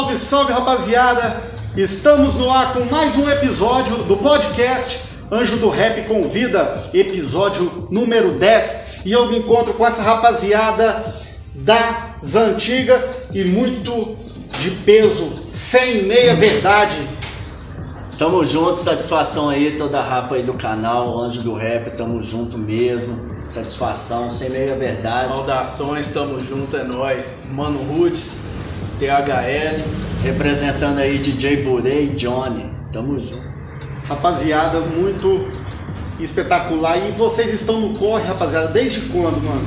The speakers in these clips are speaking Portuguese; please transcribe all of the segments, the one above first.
Salve, salve rapaziada! Estamos no ar com mais um episódio do podcast Anjo do Rap Convida, episódio número 10. E eu me encontro com essa rapaziada das antigas e muito de peso, sem meia verdade. Tamo junto, satisfação aí, toda a rapa aí do canal, Anjo do Rap, tamo junto mesmo. Satisfação, sem meia verdade. Saudações, tamo junto, é nóis. Mano Rudes, THL. Representando aí DJ Burei e Johnny. Tamo junto. Rapaziada, muito espetacular. E vocês estão no corre, rapaziada, desde quando, mano?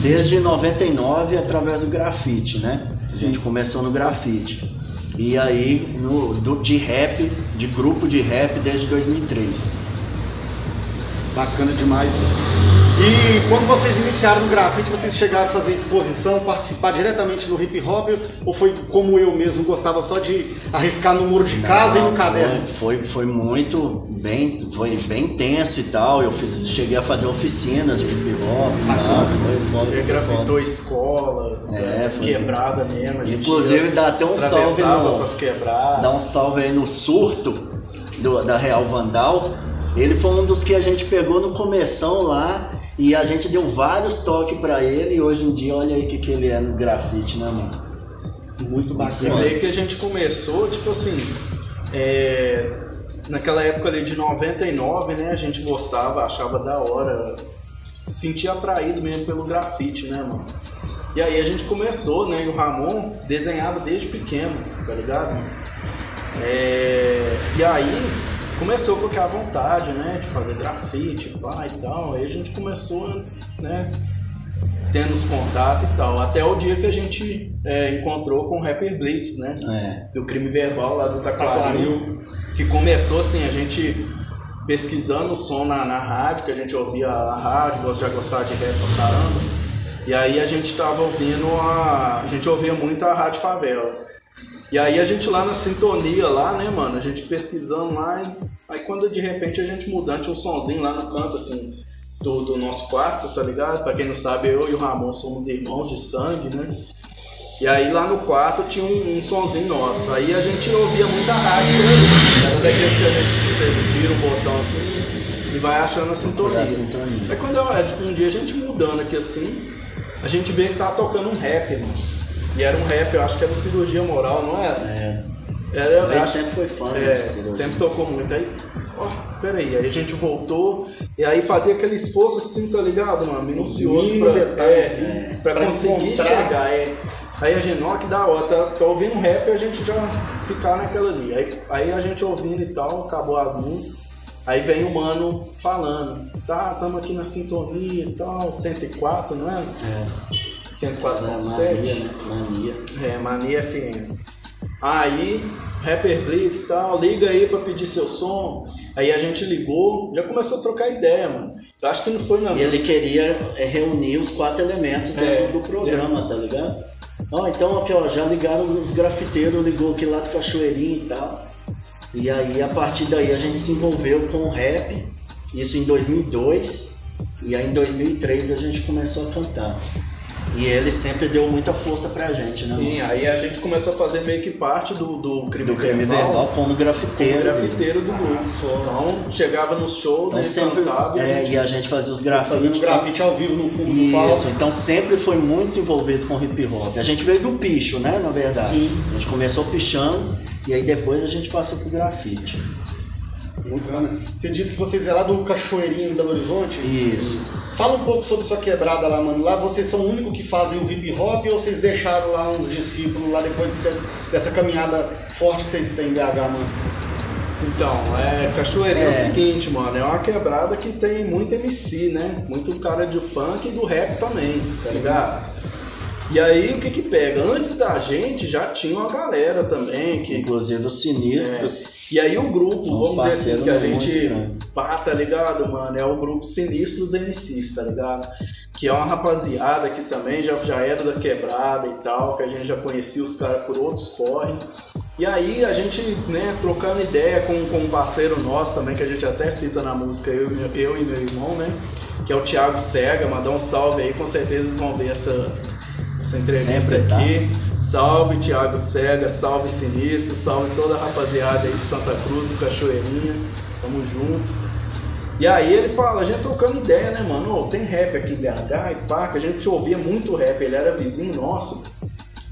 Desde 99, através do grafite, né? A Sim. gente começou no grafite. E aí, no, do, de rap, de grupo de rap, desde 2003. Bacana demais. E quando vocês iniciaram no grafite, vocês chegaram a fazer exposição, participar diretamente do hip hop, ou foi como eu mesmo, gostava só de arriscar no muro de casa e no Não, caderno? Foi, foi, muito bem, foi bem tenso e tal. Eu fiz, cheguei a fazer oficinas de hip hop e tal. Bacana. Foi foda, foi grafitou foda. escolas, É, é, foi- quebrada mesmo. Inclusive dá até um salve no. Dá um salve aí no surto do- da Real Vandal. Ele foi um dos que a gente pegou no começão lá e a gente deu vários toques pra ele e hoje em dia olha aí o que, que ele é no grafite, né, mano? Muito E bacana. meio que a gente começou, tipo assim, é, naquela época ali de 99, né? A gente gostava, achava da hora, se sentia atraído mesmo pelo grafite, né, mano? E aí a gente começou, né? E o Ramon desenhava desde pequeno, tá ligado? É, e aí começou com aquela vontade, né? De fazer grafite, pá e tal. Aí a gente começou, né? Tendo os contatos e tal. Até o dia que a gente é, encontrou com o Rapper Blitz, né? É. do crime verbal lá do Taquaril. Que começou assim, a gente pesquisando o som na, na rádio, que a gente ouvia a rádio, já gostava de rap pra caramba. E aí a gente tava ouvindo a. A gente ouvia muito a Rádio Favela. E aí a gente lá na sintonia lá, né, mano? A gente pesquisando lá e aí quando de repente a gente mudando, tinha um sonzinho lá no canto, assim, do, do nosso quarto, tá ligado? Pra quem não sabe, eu e o Ramon somos irmãos de sangue, né? E aí lá no quarto tinha um, um sonzinho nosso. Aí a gente ouvia muita rádio, né? Era daqueles que a gente você vira o botão assim e vai achando a sintonia. A sintonia. Aí quando eu, um dia a gente mudando aqui assim, a gente vê que tava tocando um rap, mano. E era um rap, eu acho que era o cirurgia moral, não era? É. Era, gente acho- sempre foi fã é, né, sempre tocou muito. Aí, ó, peraí, aí a gente voltou e aí fazia aquele esforço assim, tá ligado, mano? Minucioso pra, detalhe, é, assim, pra, pra conseguir encontrar. chegar. É. Aí a gente, ó, que da hora, tá, tá ouvindo rap e a gente já ficar naquela ali. Aí, aí a gente ouvindo e tal, acabou as músicas. Aí vem o mano falando, tá, tamo aqui na sintonia e tal, 104, não é? É. 104.7. Mania, né? Mania. É, Mania FM. Aí, Rapper Blitz e tal, liga aí pra pedir seu som. Aí a gente ligou, já começou a trocar ideia, mano. Eu acho que não foi na E ele queria é, reunir os quatro elementos dentro É, do programa, tá ligado? Ó, então aqui ó, já ligaram os grafiteiros, ligou aqui lá do Cachoeirinho e tal. E aí a partir daí a gente se envolveu com o rap, isso em 2002. E aí em 2003 a gente começou a cantar. E ele sempre deu muita força pra gente, né? Sim, aí a gente começou a fazer meio que parte do, do crime, Do crime verbal, verbal como como grafiteiro. grafiteiro do grupo. Então, chegava nos shows, Então sempre. cantava e a É, gente... e a gente fazia os grafites. grafite ao vivo no fundo do Isso, palco. então sempre foi muito envolvido com hip hop. A gente veio do picho, né, na verdade. Sim. A gente começou pichando e aí depois a gente passou pro grafite. Bacana. Você disse que vocês é lá do Cachoeirinho em Belo Horizonte? Isso. Fala um pouco sobre sua quebrada lá, mano. Lá vocês são o único que fazem o hip hop ou vocês deixaram lá uns discípulos lá depois dessa, dessa caminhada forte que vocês têm em BH, mano? Então, é, Cachoeirinha é. É. o seguinte, mano, é uma quebrada que tem muito MC, né? Muito cara de funk e do rap também, tá Sim. ligado? E aí o que que pega? Antes da gente já tinha uma galera também que. Inclusive os sinistros. E aí o grupo, os vamos dizer assim, que a gente pá, tá ligado, mano? É o grupo Sinistros MCs, tá ligado? Que é uma rapaziada que também já, já era da quebrada e tal, que a gente já conhecia os caras por outros corre. E aí a gente, né, trocando ideia com, com um parceiro nosso também, que a gente até cita na música, eu, e meu- eu e meu irmão, né? Que é o Thiago Cega, mandar um salve aí, com certeza eles vão ver essa, essa entrevista Sempre tá. aqui. Salve Thiago Cega, salve Sinistro, salve toda a rapaziada aí de Santa Cruz, do Cachoeirinha. Tamo junto. E aí ele fala, a gente trocando ideia, né, mano? Ô, tem rap aqui em BH e pá, que a gente ouvia muito rap, ele era vizinho nosso.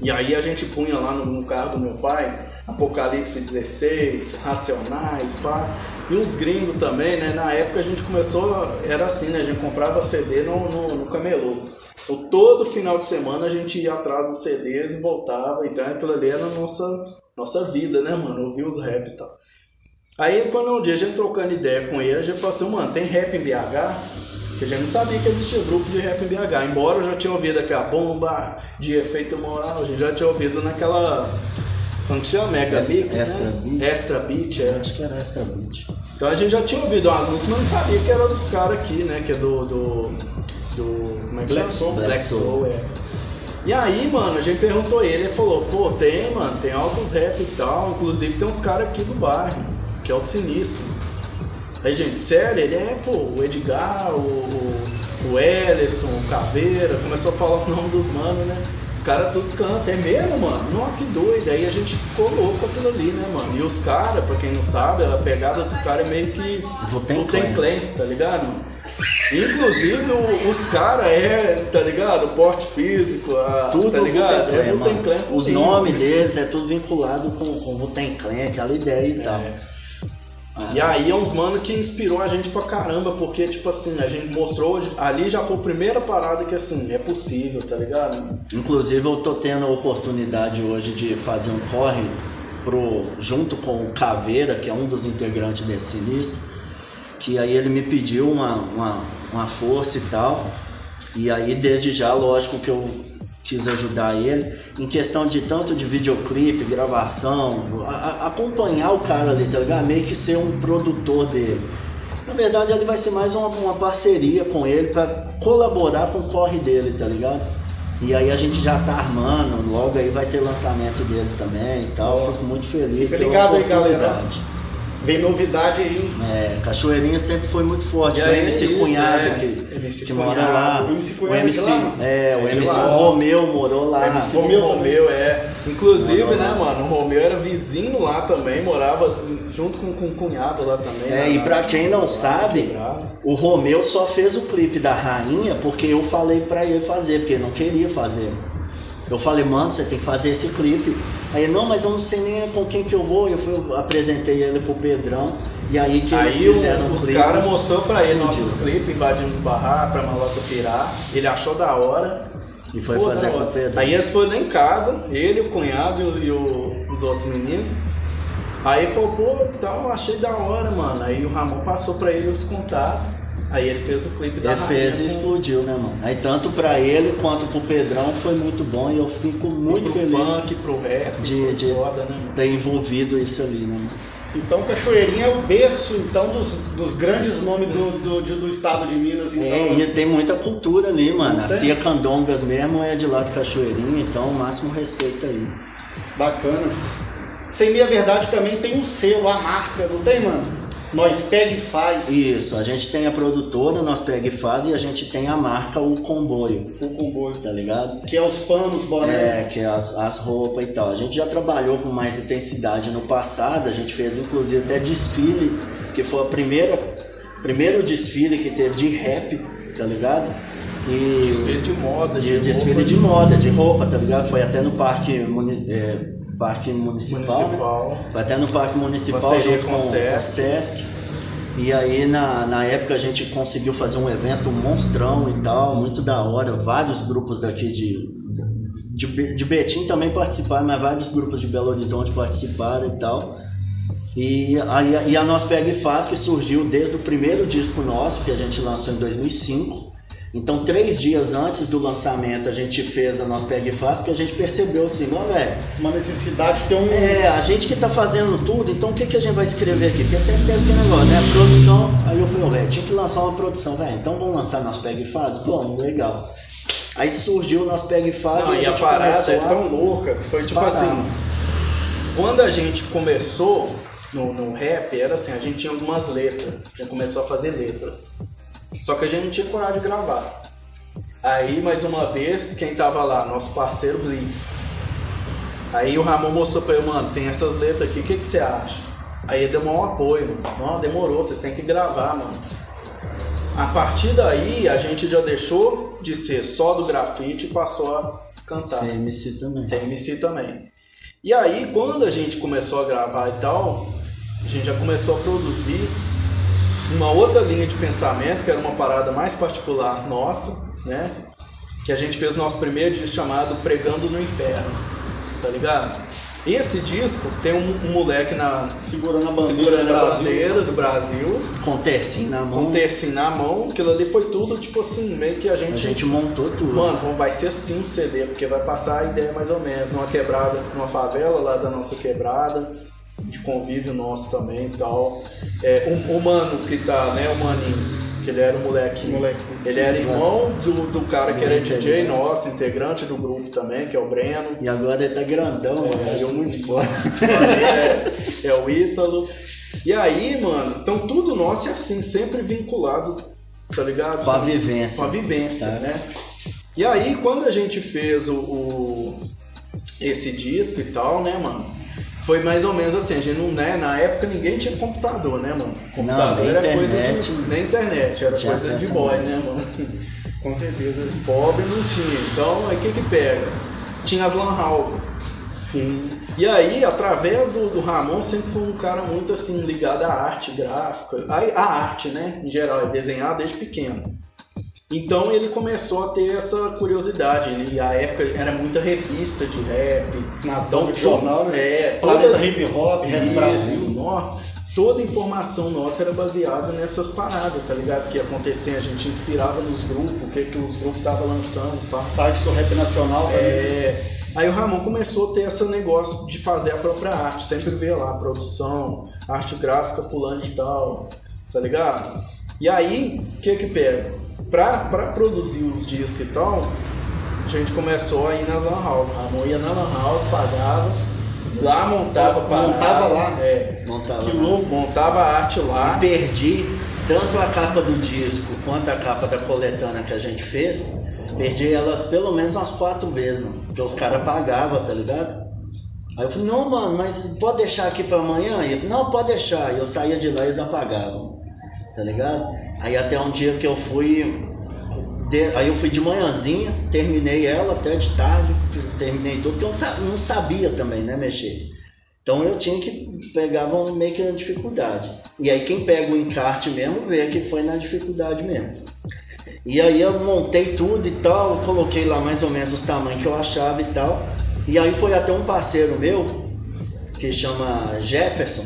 E aí a gente punha lá no, no carro do meu pai, Apocalipse 16, Racionais, pá. E uns gringos também, né? Na época a gente começou, era assim, né? A gente comprava CD no, no, no camelô. Então todo final de semana a gente ia atrás dos CDs e voltava. Então aquilo ali era a nossa, nossa vida, né, mano? Ouvir os rap e tal. Aí quando um dia a gente trocando ideia com ele, a gente falou assim, mano, tem rap em BH? Que a gente não sabia que existia grupo de rap em BH. Embora eu já tinha ouvido aquela bomba de efeito moral, a gente já tinha ouvido naquela. Como que chama? Mega Extra- Mix, Extra né? Beat. Extra Beat, é. Acho que era Extra Beat. Então a gente já tinha ouvido umas músicas, mas não sabia que era dos caras aqui, né? Que é do. do. do como é que Black? Soul. Black, Black Soul, Soul. é. E aí, mano, a gente perguntou ele, ele falou, pô, tem, mano, tem altos rap e tal, inclusive tem uns caras aqui do bairro, que é o Sinistros. Aí, gente, sério, ele é, pô, o Edgar, o, o, Ellison, o Caveira, começou a falar o nome dos manos, né? Os caras tudo cantam, é mesmo, mano? Nossa, que doido. Aí a gente ficou louco com aquilo ali, né, mano? E os caras, pra quem não sabe, a pegada dos caras é meio que Wu-Tang Clan. Clan, tá ligado? Inclusive o- os caras é, tá ligado? O porte físico, a, Tudo tá ligado? Wu-Tang Clan, é mano. Clan Os nomes deles é tudo vinculado com, o Wu-Tang Clan, aquela ideia e tal. É. E aí é uns mano que inspirou a gente pra caramba, porque, tipo assim, a gente mostrou, ali já foi a primeira parada que, assim, é possível, tá ligado? Inclusive eu tô tendo a oportunidade hoje de fazer um corre pro, junto com o Caveira, que é um dos integrantes desse sinistro, que aí ele me pediu uma, uma, uma força e tal. E aí desde já, lógico que eu quis ajudar ele em questão de tanto de videoclipe, gravação, a- a- acompanhar o cara ali, tá ligado? Meio que ser um produtor dele. Na verdade, ali vai ser mais uma, uma parceria com ele para colaborar com o corre dele, tá ligado? E aí a gente já tá armando, logo aí vai ter lançamento dele também e tal. Fico muito feliz Fica pela ligado aí, galera. Vem novidade aí. É, Cachoeirinha sempre foi muito forte. E Tem o MC isso, Cunhado é. que, MC que mora Cunhado, lá. o MC O Cunhado MC, de lá? é, o É MC lá. Romeu morou lá. MC Romeu Romeu, é. Inclusive, Morou né, lá. mano, o Romeu era vizinho lá também, morava junto com, com o cunhado lá também. É, lá e na- pra quem não sabe. O Romeu só fez o clipe da rainha porque eu falei pra ele fazer, porque ele não queria fazer. Eu falei, mano, você tem que fazer esse clipe. Aí ele, não, mas eu não sei nem com quem que eu vou. Eu, fui, eu apresentei ele pro Pedrão. E aí que eles Aí fizeram o- o os clipe. caras mostrou pra ele nossos clipes, invadindo os barracos pra maloca pirar. Ele achou da hora. E foi Pô, fazer com o Pedrão. Aí eles foram lá em casa, ele, o cunhado e, e o- os outros meninos. Aí falou, pô, então achei da hora, mano. Aí o Ramon passou pra ele os contatos. Aí ele fez o clipe da Ele rainha fez e com- explodiu, né, mano? Aí tanto pra ele quanto pro Pedrão foi muito bom e eu fico muito pro feliz funk, pro rap, de- de- foda, né, ter envolvido isso ali, né? mano? Então Cachoeirinha é o berço então dos, dos grandes nomes do, do, de- do estado de Minas. Então, É, e tem muita cultura ali, mano. Não A tem? Cia Candongas mesmo é de lá de Cachoeirinha, então o máximo respeito aí. Bacana. Sem meia verdade também tem um selo, a marca, não tem, mano? Nós pega e faz. Isso, a gente tem a produtora, nós pega e faz, e a gente tem a marca O Comboio, O comboio. tá ligado? Que é os panos, boné. É, que é as, as roupas e tal. A gente já trabalhou com mais intensidade no passado, a gente fez inclusive até desfile, que foi a primeira primeiro desfile que teve de rap, tá ligado? E Desfile de moda, de, desfile roupa de moda, de roupa, tá ligado? Foi até no parque, é, parque municipal, né? municipal. Foi até no Parque Municipal Parceria junto com com, o Sesc. Sesc. E aí na, na época a gente conseguiu fazer um evento monstrão e tal, muito da hora. Vários grupos daqui de, de, de Betim também participaram, mas vários grupos de Belo Horizonte participaram e tal. E, aí, e a Nós Pega e Faz, que surgiu desde o primeiro disco nosso, que a gente lançou em 2005. Então, três dias antes do lançamento, a gente fez a Nós Pega e Faz, porque a gente percebeu assim, ó, velho, Uma necessidade de ter um. é, a gente que tá fazendo tudo, então o que, que a gente vai escrever aqui? Porque sempre tem aquele negócio, né? Produção. Aí eu falei, velho, tinha que lançar uma produção, velho. Então vamos lançar Nós Pega e Faz? Vamos, legal. Aí surgiu o Pega e Faz Não, e a e a gente parada começou é a tão louca que foi tipo assim. Quando a gente começou no, no rap, era assim, a gente tinha algumas letras. A gente começou a fazer letras. Só que a gente não tinha coragem de gravar. Aí, mais uma vez, quem tava lá? Nosso parceiro Blitz. Aí o Ramon mostrou pra ele, mano, tem essas letras aqui, o que, que você acha? Aí ele deu um apoio, mano. Não, demorou, vocês têm que gravar, mano. A partir daí, a gente já deixou de ser só do grafite e passou a cantar. CMC também. CMC também. E aí, quando a gente começou a gravar e tal, a gente já começou a produzir uma outra linha de pensamento, que era uma parada mais particular nossa, né? Que a gente fez nosso primeiro disco chamado Pregando no Inferno, tá ligado? Esse disco tem um, um moleque na, Segurando a bandeira segurando do a Brasil. bandeira do Brasil, Com tercinho na com mão. um tercinho na mão, aquilo ali foi tudo, tipo assim, meio que a gente... A gente montou tudo. Mano, vamos- vai ser assim o CD, porque vai passar a ideia mais ou menos. Numa quebrada, numa favela lá da nossa quebrada, de convívio nosso também e tal. É, o, o mano que tá, né, o maninho, que ele era um moleque. Moleque. Ele era irmão do, do cara que era. DJ nosso, integrante do grupo também, que é o Breno. E agora ele tá grandão, mano. Tá jogando muito fora. é, é o Ítalo. E aí, mano, então tudo nosso é assim, sempre vinculado, tá ligado? Com a vivência. Com a vivência, Tá. né? E aí, quando a gente fez o, o- esse disco e tal, né, mano? Foi mais ou menos assim, a gente não, né, na época ninguém tinha computador, né, mano? Computador nem era coisa internet. de. Nem internet, era coisa de boy, a né, mano? Com certeza. Pobre não tinha. Então, aí o que que pega? Tinha as lan house. Sim. E aí, através do, do Ramon, sempre foi um cara muito assim, ligado à arte gráfica, à, à arte, né? Em geral, é desenhar desde pequeno. Então ele começou a ter essa curiosidade. Ele, a época era muita revista de rap. Nas Então, de jornal, né? É, Planeta toda, Hip Hop, Rap Brasil. nó, toda informação nossa era baseada nessas paradas, tá ligado? Que ia acontecer, a gente inspirava nos grupos, o que, que os grupos estavam lançando, pá. Site do Rap Nacional também. É, aí o Ramon começou a ter esse negócio de fazer a própria arte, sempre ver lá, produção, arte gráfica fulano de tal, tá ligado? E aí, o que que pega? Pra, pra produzir os discos e tal, a gente começou a ir nas lan house. Ramon ia na lan house, pagava, lá montava parada, Montava lá? É, Montava. Que lá. louco. montava a arte lá. E perdi tanto a capa do disco quanto a capa da coletânea que a gente fez. Perdi elas pelo menos umas quatro vezes, mano. Porque os caras pagavam, tá ligado? Aí eu falei, não, mano, mas pode deixar aqui pra amanhã? E ele, não, pode deixar. E eu saía de lá e eles apagavam, tá ligado? Aí até um dia que eu fui. de- aí eu fui de manhãzinha, terminei ela até de tarde, terminei tudo, porque eu não sa- não sabia também, né, mexer. Então eu tinha que pegava um- meio que uma dificuldade. E aí quem pega o encarte mesmo vê que foi na dificuldade mesmo. E aí eu montei tudo e tal, coloquei lá mais ou menos os tamanhos que eu achava e tal. E aí foi até um parceiro meu, que chama Jefferson,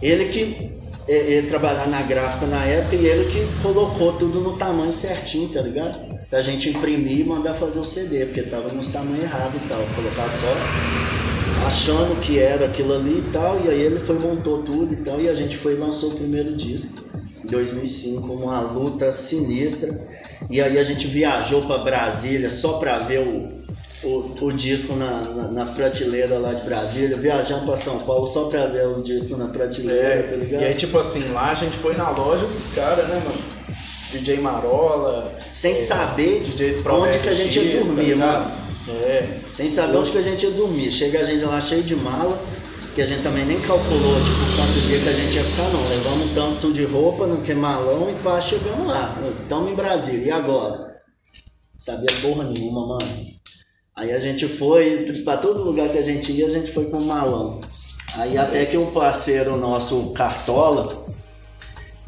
ele que ele, ele trabalhava na gráfica na época e ele que colocou tudo no tamanho certinho, tá ligado? Pra gente imprimir e mandar fazer o CD, porque tava nos tamanhos errados e tal. Colocar só achando que era aquilo ali e tal, e aí ele foi montou tudo e tal, e a gente foi e lançou o primeiro disco em 2005, uma luta sinistra. E aí a gente viajou para Brasília só para ver o, o, o disco na- na- nas prateleiras lá de Brasília, viajando para São Paulo só para ver os discos na prateleira, É, tá ligado? e aí, tipo assim, lá a gente foi na loja dos caras, né, mano? DJ Marola, Sem saber DJ onde que a gente ia tá dormir, ligado? mano. É, Sem saber onde que a gente ia dormir. Chega a gente lá cheio de mala, que a gente também nem calculou, tipo, quantos dias que a gente ia ficar, não. Levamos um tanto de roupa, no que malão e pá, chegamos lá. Estamos em Brasília, e agora? Sabia porra nenhuma, mano. Aí a gente foi, pra todo lugar que a gente ia, a gente foi com um malão. Aí até que um parceiro nosso, o Cartola,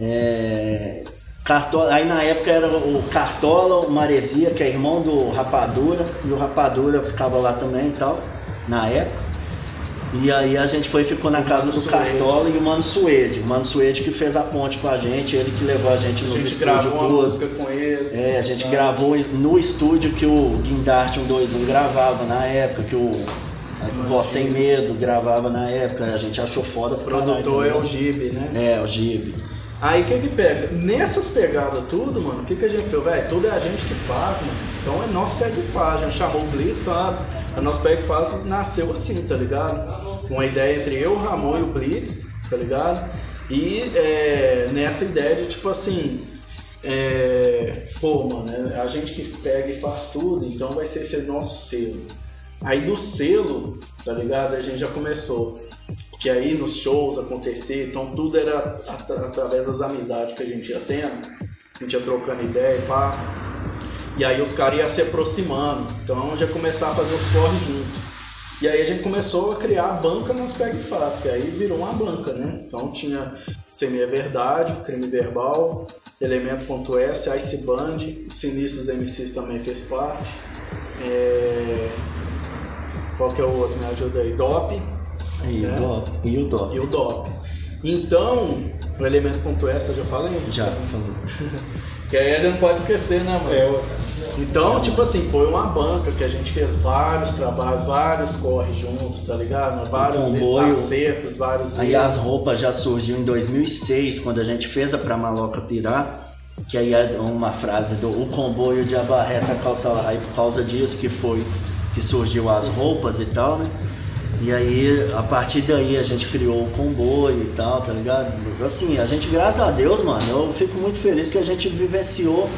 é, Cartola, aí na época era o Cartola, o Maresia, que é irmão do Rapadura, e o Rapadura ficava lá também e tal, na época. E aí a gente foi ficou na casa do. Cartola e o Mano Suede. O Mano Suede que fez a ponte com a gente, ele que levou a gente a nos gente estúdios todos. música com eles. É, a gente tá? gravou no estúdio que o Guindarte 121 gravava na época, que o Voz Sem Medo gravava na época, a gente achou foda O produtor é o Gibe, né? É, o Gibi. Aí o que que pega? Nessas pegadas tudo, mano, o que que a gente fez? Velho, tudo é a gente que faz, mano. Então é nosso pega e faz. A gente chamou o Blitz, então a, a nosso pega e faz nasceu assim, tá ligado? Uma ideia entre eu, o Ramon e o Blitz, tá ligado? E é, nessa ideia de tipo assim, é, pô, mano, é a gente que pega e faz tudo, então vai ser esse nosso selo. Aí do selo, tá ligado? A gente já começou. Que aí nos shows acontecer, então tudo era at através das amizades que a gente ia tendo, a gente ia trocando ideia e pá. E aí os caras iam se aproximando, então já começar a fazer os corres junto. E aí a gente começou a criar a banca nos Peg Faz, que aí virou uma banca, né? Então tinha Semeia Verdade, Crime Verbal, Elemento.s, Ice Band, Sinistros MCs também fez parte. É... Qual que é o outro? Me ajuda aí. DOP. E, né? o DOP. e o DOP. E o DOP. Então, o Elemento.s eu já falei? Já, falou. Que aí a gente não pode esquecer, né, mano? É, Então, tipo assim, foi uma banca que a gente fez vários trabalhos, vários corres juntos, tá ligado? Vários comboio. acertos, vários. Aí as roupas já surgiu em 2006, quando a gente fez a Pra Maloca Pirar, que aí é uma frase do o comboio de abarreta calça aí por causa disso que foi que surgiu as roupas e tal, né? E aí, a partir daí, a gente criou o comboio e tal, tá ligado? Assim, a gente, graças a Deus, mano, eu fico muito feliz porque a gente vivenciou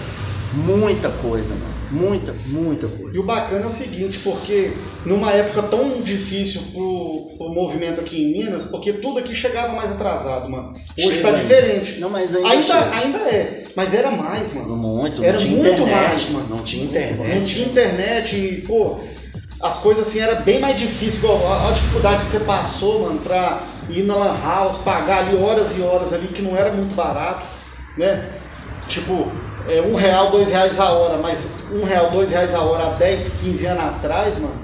muita coisa, mano. Muita, muita coisa. E o bacana é o seguinte, porque numa época tão difícil pro, pro movimento aqui em Minas, porque tudo aqui chegava mais atrasado, mano. Hoje Chega tá ainda. diferente. Não, mas ainda Ainda, ainda é, mas era mais, mano. Muito, Era não tinha muito internet, mais, mano. Não tinha internet. Não tinha internet e, pô, as coisas assim era bem mais difícil. Igual a, a dificuldade que você passou, mano, pra ir na Lan House, pagar ali horas e horas ali, que não era muito barato, né? Tipo, é, um real, dois reais a hora, mas um real, dois reais a hora há 10, 15 anos atrás, mano,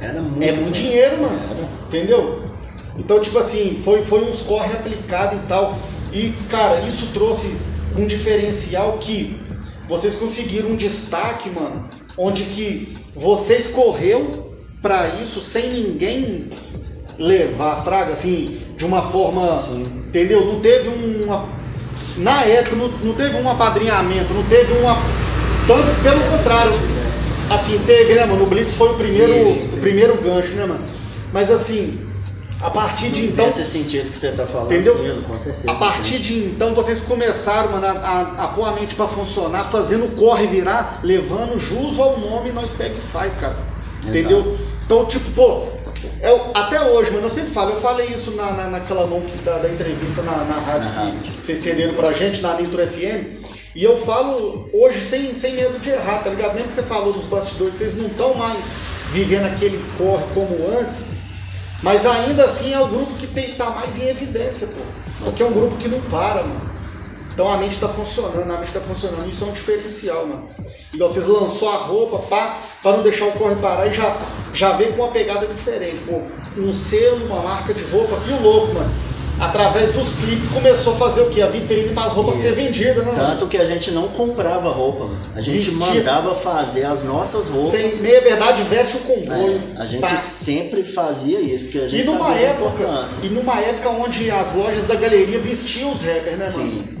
Era muito, é muito dinheiro, mano. Era. Entendeu? Então, tipo assim, foi, foi uns corre aplicado e tal. E, cara, isso trouxe um diferencial que vocês conseguiram um destaque, mano, onde que vocês correu pra isso sem ninguém levar a fraga, assim, de uma forma. Sim. Entendeu? Não teve uma. Na época, não, não teve um apadrinhamento, não teve uma. Tanto pelo contrário, assim, teve, né, mano? O Blitz foi o primeiro, Isso, o primeiro gancho, né, mano? Mas assim, a partir de então. Nesse sentido que você tá falando, Entendeu? sim, com certeza. A partir de então vocês começaram, mano, a, a, a pôr a mente pra funcionar, fazendo o corre virar, levando jus ao nome nós pega e faz, cara. Entendeu? Então, tipo, pô, eu, até hoje, mano, eu sempre falo, eu falei isso na, na, naquela mão que, da, da entrevista na, na rádio Na rádio. que vocês cederam pra gente, na Nitro FM. E eu falo hoje sem, sem medo de errar, tá ligado? Mesmo que você falou dos bastidores, vocês não estão mais vivendo aquele corre como antes, mas ainda assim é o grupo que tem, tá mais em evidência, pô. Porque é um grupo que não para, mano. Então a mente tá funcionando, a mente tá funcionando. Isso é um diferencial, mano. Igual vocês lançou a roupa, pá, pra não deixar o corre parar e já, já veio com uma pegada diferente. Pô, um selo, uma marca de roupa. E o louco, mano. Através dos clipes começou a fazer o quê? A vitrine para as roupas Isso. ser vendidas, né, mano? Tanto que a gente não comprava roupa, mano. a gente Vestia. mandava fazer as nossas roupas. Sem meia verdade, veste o comboio. É, a gente tá? sempre fazia isso, porque a gente E numa sabia época, e numa época onde as lojas da galeria vestiam os rappers, né, mano? Sim.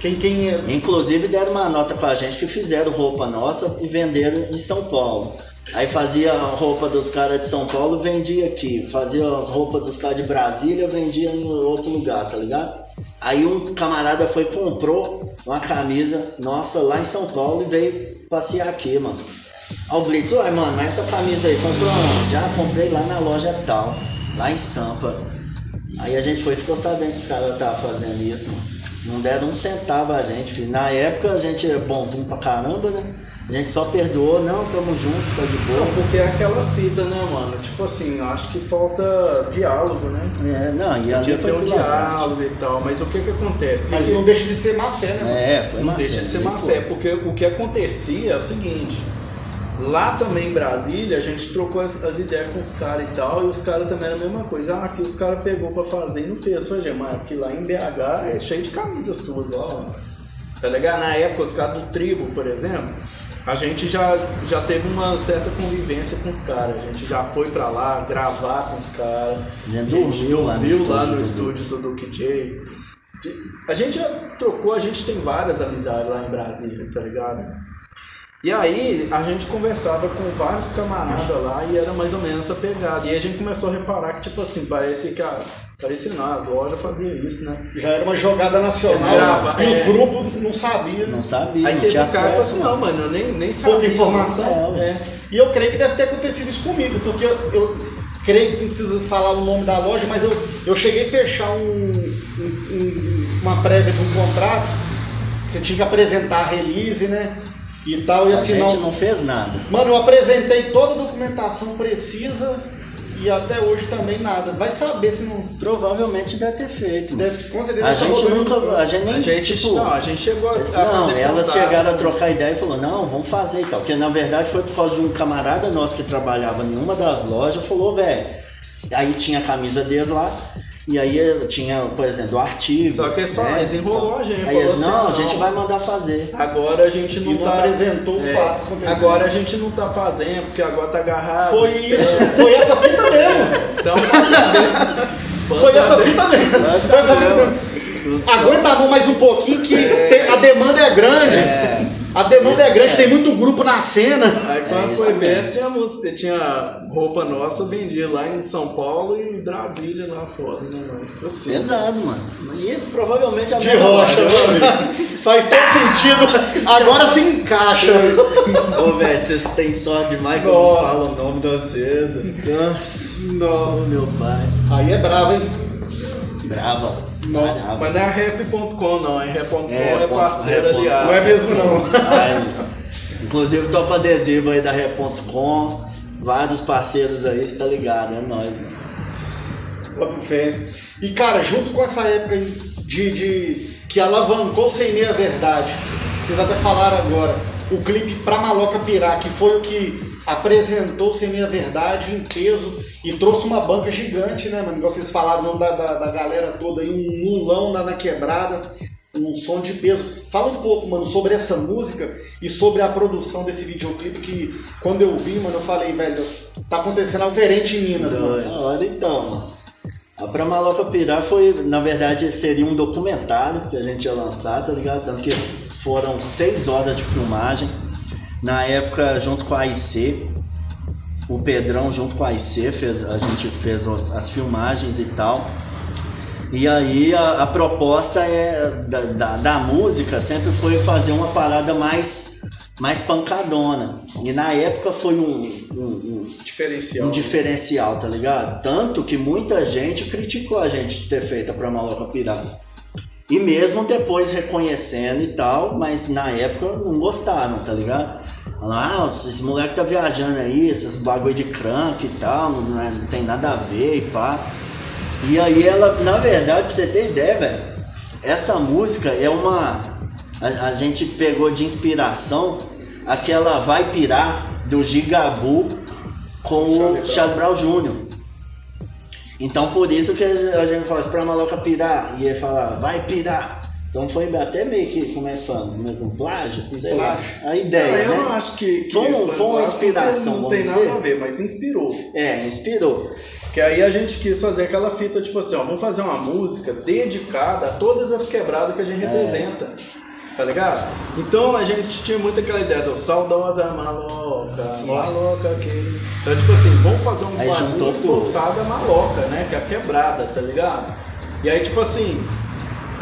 Quem, quem é. Inclusive deram uma nota pra gente que fizeram roupa nossa e venderam em São Paulo. Aí fazia roupa dos caras de São Paulo, vendia aqui. Fazia as roupas dos caras de Brasília, vendia em outro lugar, tá ligado? Aí um camarada foi comprou uma camisa nossa lá em São Paulo e veio passear aqui, mano. Aí o Blitz, ué, mano, essa camisa aí comprou onde? Ah, comprei lá na loja tal, lá em Sampa. Aí a gente foi e ficou sabendo que os caras estavam fazendo isso, mano. Não deram um centavo a gente, filho. Na época a gente é bonzinho pra caramba, né? A gente só perdoou, não, tamo junto, tá de boa. Não, porque é aquela fita, né, mano? Tipo assim, acho que falta diálogo, né? É, não, e que foi ter um diálogo e tal, mas o que que acontece? Que Mas que- não deixa de ser má fé, né, mano? É, foi não deixa fé, de ser né? má fé, porque o que acontecia é o seguinte, lá também em Brasília, a gente trocou as, as ideias com os caras e tal, e os caras também era a mesma coisa, ah, que os caras pegou pra fazer e não fez, falei, mas aqui lá em BH é cheio de camisas suas lá, ó. tá ligado? Na época, os caras do tribo, por exemplo, a gente já, já teve uma certa convivência com os caras, a gente já foi pra lá gravar com os caras, gente dormiu lá no dormiu lá estúdio no do- estúdio do Duke J. A gente já trocou, a gente tem várias amizades lá em Brasília, tá ligado? E aí a gente conversava com vários camaradas lá e era mais ou menos essa pegada. E aí a gente começou a reparar que, tipo assim, parece que a Parecia não, as lojas faziam isso, né? Já era uma jogada nacional Grava, e os é. grupos não sabiam. Não sabia, Aí não teve tinha um cara que assim, não, mano, eu nem, nem sabia. Pouca informação. É. E eu creio que deve ter acontecido isso comigo, porque eu, eu creio que não precisa falar o nome da loja, mas eu, eu cheguei a fechar um, um- um- uma prévia de um contrato. Você tinha que apresentar a release, né? E tal, e A assinar gente um- não fez nada. Mano, eu apresentei toda a documentação precisa e até hoje também nada. Vai saber se não. Provavelmente deve ter feito. Deve, com certeza A tá gente nunca. A gente nem. A gente, tipo, não, a gente chegou a, a Não, fazer elas contato. chegaram a trocar ideia e falou, não, vamos fazer e tal. Porque na verdade foi por causa de um camarada nosso que trabalhava em uma das lojas, falou, velho. Aí tinha a camisa deles lá, e aí eu tinha, por exemplo, o artigo. Só que eles falaram, né? enrolou a gente. Aí falou eles, assim, não, a gente vai mandar fazer. Agora a gente não E não tá. apresentou o é, fato acontecendo. Agora a gente não tá fazendo, porque agora tá agarrado. Foi espera. isso, foi essa fita mesmo. Então, Foi essa fita mesmo. Mas Foi essa fita mesmo. Aguenta a mão mais um pouquinho que É. tem- a demanda é grande. É, A demanda Isso é grande, é. tem muito grupo na cena. Aí quando É foi ver, tinha música, tinha roupa nossa vendia lá em São Paulo e Brasília lá fora, né? Mas assim. pesado, mano. E provavelmente a De rocha, mano. Faz todo sentido. Agora se encaixa. Ô, velho, vocês têm sorte demais que eu não falo o nome de vocês. Nossa, Não. meu pai. Aí é bravo, hein? Brava. Não, brava. Mas não é rap.com não, hein? Rap.com É, é, parceiro ponto- aliás. Não é mesmo, não. Aí, inclusive, topa adesivo aí da Ré.com. Vários parceiros aí, você tá ligado, é nóis. mano. Boto fé. E cara, junto com essa época aí de, de que alavancou sem meia verdade, vocês até falaram agora, o clipe pra Maloca Pirar, que foi o que apresentou sem meia verdade em peso e trouxe uma banca gigante, né, mano? Igual vocês falaram da, da, da galera toda aí, um mulão na, na quebrada. Um som de peso. Fala um pouco, mano, sobre essa música e sobre a produção desse videoclipe que quando eu vi, mano, eu falei, velho, tá acontecendo algo diferente em Minas, mano. Da hora então, mano. A Pra Maloca Pirar foi, na verdade, seria um documentário que a gente ia lançar, tá ligado? Tanto que foram seis horas de filmagem. Na época, junto com a AIC, o Pedrão junto com a AIC, fez, a gente fez as, as filmagens e tal. E aí a, a proposta é da, da, da música sempre foi fazer uma parada mais, mais pancadona. E na época foi um- um- um, Diferencial. um diferencial, tá ligado? Tanto que muita gente criticou a gente ter feito pra Maloca Pirata. E mesmo depois reconhecendo e tal, mas na época não gostaram, tá ligado? Falaram, ah, esse moleque tá viajando aí, esses bagulho de crank e tal, não, é- não tem nada a ver e pá. E aí ela, na verdade, pra você ter ideia, velho, essa música é uma. A, a gente pegou de inspiração aquela Vai Pirar do Gigabu com o Charlie. Charlie Brown Jr. Então por isso que a gente fala pra maloca pirar, e ele fala, vai pirar. Então foi até meio que, como é que fala? Meio que um plágio? Sei lá. A ideia, eu né? não acho que, que Foi um- foi uma inspiração, Não tem vamos nada dizer. a ver, mas inspirou. É, inspirou. Que aí a gente quis fazer aquela fita, tipo assim, ó, vamos fazer uma música dedicada a todas as quebradas que a É. gente representa. Tá ligado? Então a gente tinha muito aquela ideia do saudosa maloca, Nossa. maloca que. Então, tipo assim, vamos fazer um bagulho voltado maloca, né? Que é a quebrada, tá ligado? E aí, tipo assim,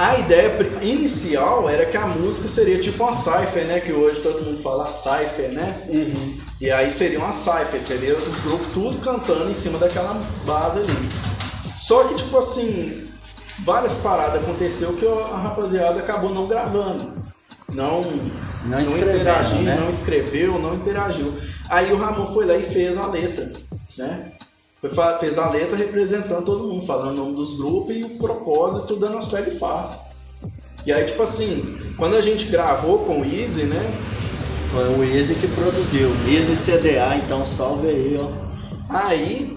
a ideia inicial era que a música seria tipo uma cypher, né? Que hoje todo mundo fala cypher, né? Uhum. E aí seria uma cypher, seria os grupos tudo cantando em cima daquela base ali. Só que, tipo assim, várias paradas aconteceu que a rapaziada acabou não gravando. Não, Não escrevendo, interagiu, né? não escreveu, não interagiu. Aí o Ramon foi lá e fez a letra, né? Foi, fez a letra representando todo mundo, falando o nome dos grupos e o propósito dando as pés de face. E aí, tipo assim, quando a gente gravou com o Easy, né? Foi o Easy que produziu. Easy CDA, então salve aí, ó. Aí,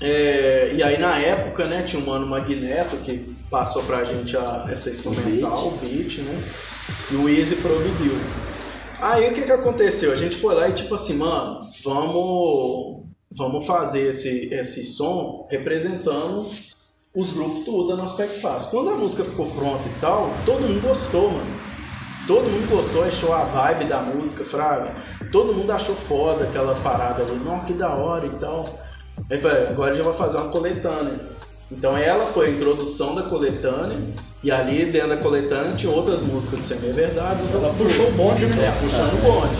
é, e aí na época, né, tinha o Mano Magneto que passou pra gente a, essa instrumental, o beat. né? E o Easy produziu. Aí o que que aconteceu? A gente foi lá e tipo assim, mano, vamos, vamos fazer esse, esse som representando os grupos tudo da nossa Pack Fácil. Quando a música ficou pronta e tal, todo mundo gostou, mano. Todo mundo gostou, achou a vibe da música, fraga. Todo mundo achou foda aquela parada ali. Nossa, que da hora e tal. Aí falei, agora a gente vai fazer uma coletânea. Então ela foi a introdução da coletânea e ali dentro da coletânea tinha outras músicas do Sem Verdade. Ela puxou o bonde, né? É, puxando o bonde.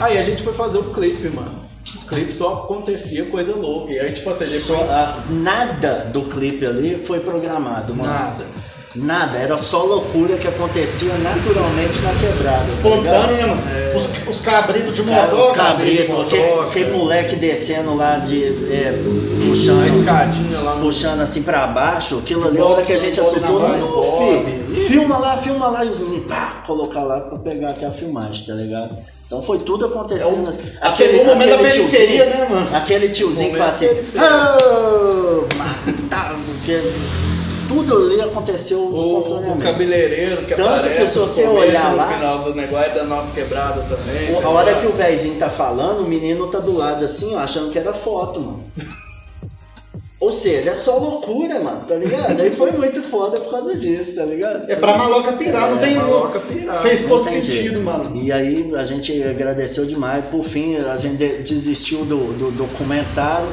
Aí a gente foi fazer o clipe, mano. O clipe só acontecia coisa louca. E aí, tipo assim, a gente Só, foi... a- nada do clipe ali foi programado, mano. Nada. Nada, era só loucura que acontecia naturalmente na quebrada. tá Espontâneo, ligado? né, mano? Os, os cabritos de motor. os cabritos, aquele, motor, aquele moleque descendo lá de. é, puxando, escadinha lá no... puxando assim pra baixo, aquilo ali, a hora que a gente assustou, não, filho, filma lá, filma lá, e os meninos, pá, colocar lá pra pegar aqui a filmagem, tá ligado? Então foi tudo acontecendo. É o- assim. Aquele momento da tiozinho- periferia, né, mano? Aquele tiozinho que fala assim. "Ah, matava", porque tudo ali aconteceu O, o cabeleireiro que Tanto aparece que se no você olhar no lá- final do negócio é da nossa quebrada também. A tá hora ligado? que o véizinho tá falando, o menino tá do lado assim, ó, achando que era foto, mano. Ou seja, é só loucura, mano, tá ligado? Aí foi muito foda por causa disso, tá ligado? É pra maloca pirar, não É, tem. Maloca pirar. Fez Não todo sentido, jeito. mano. E aí a gente agradeceu demais. Por fim, a gente de- desistiu do, do documentário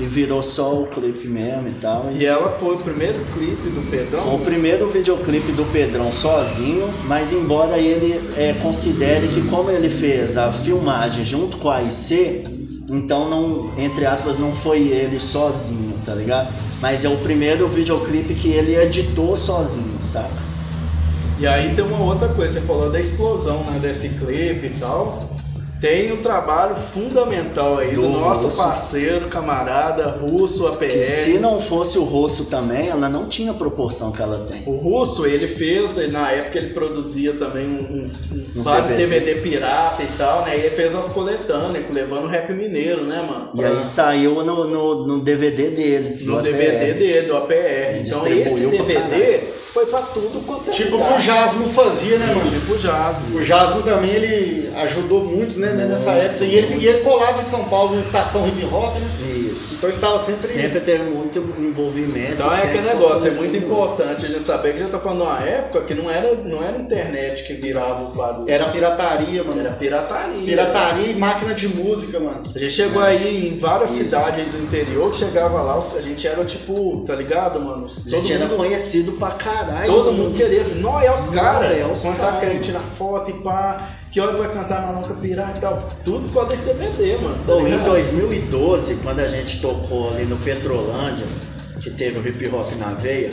e virou só o clipe mesmo e tal. E ela foi o primeiro clipe do Pedrão. Foi o primeiro videoclipe do Pedrão sozinho, mas embora ele é, considere que como ele fez a filmagem junto com a IC, então não, entre aspas, não foi ele sozinho, tá ligado? Mas é o primeiro videoclipe que ele editou sozinho, saca? E aí tem uma outra coisa, você falou da explosão né, desse clipe e tal. Tem um trabalho fundamental aí do, Do nosso Russo. parceiro, camarada Russo APR. Que se não fosse o rosto também, ela não tinha a proporção que ela tem. O Russo, ele fez, na época ele produzia também uns, uns- vários DVD. DVD. pirata e tal, né? E ele fez as coletâneas, levando rap mineiro, né, mano? E aí saiu no, no, no DVD dele. no DVD APR. dele, do APR. Ele Então esse pra DVD foi pra tudo quanto é Tipo o que o Jasmo fazia, né, mano? Tipo o Jasmine. O Jasmo também ele ajudou muito né, nessa época. E ele, e ele colava em São Paulo na estação hip hop, né? Isso. Então ele tava sempre. Sempre teve muito envolvimento. Então é aquele negócio, é muito assim, importante a gente saber que a gente tá falando uma época que não era, não era internet que virava os bagulhos. Era pirataria, mano. Era pirataria. Pirataria e máquina de música, mano. A gente chegou aí em várias Isso. cidades do interior que chegava lá, a gente era tipo, tá ligado, mano? A gente era mundo, conhecido pra caralho. todo mundo queria. Não, é os caras. é os Começaram a cara. querer tirar foto e pá. Que hora vai cantar Maloca Pirar e tal. Tudo causa desse DVD, mano. tá Bom, em ligado? 2012, quando a gente tocou ali no Petrolândia, que teve o hip hop na veia,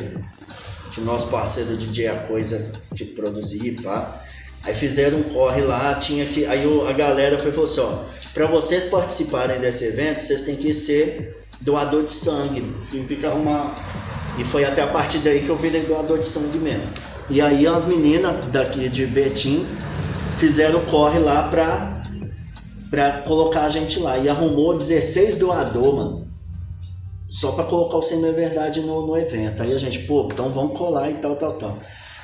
que nosso parceiro DJ A Coisa que produzia, pá. Aí fizeram um corre lá, tinha que. Aí o- a galera foi e falou assim, ó, pra vocês participarem desse evento, vocês têm que ser doador de sangue. Assim, tem que arrumar. E foi até a partir daí que eu virei doador de sangue mesmo. E aí as meninas daqui de Betim fizeram corre lá pra, pra colocar a gente lá. E arrumou 16 doador, mano. Só pra colocar o Sem é Verdade no, no evento. Aí a gente, pô, então vamos colar e tal, tal, tal.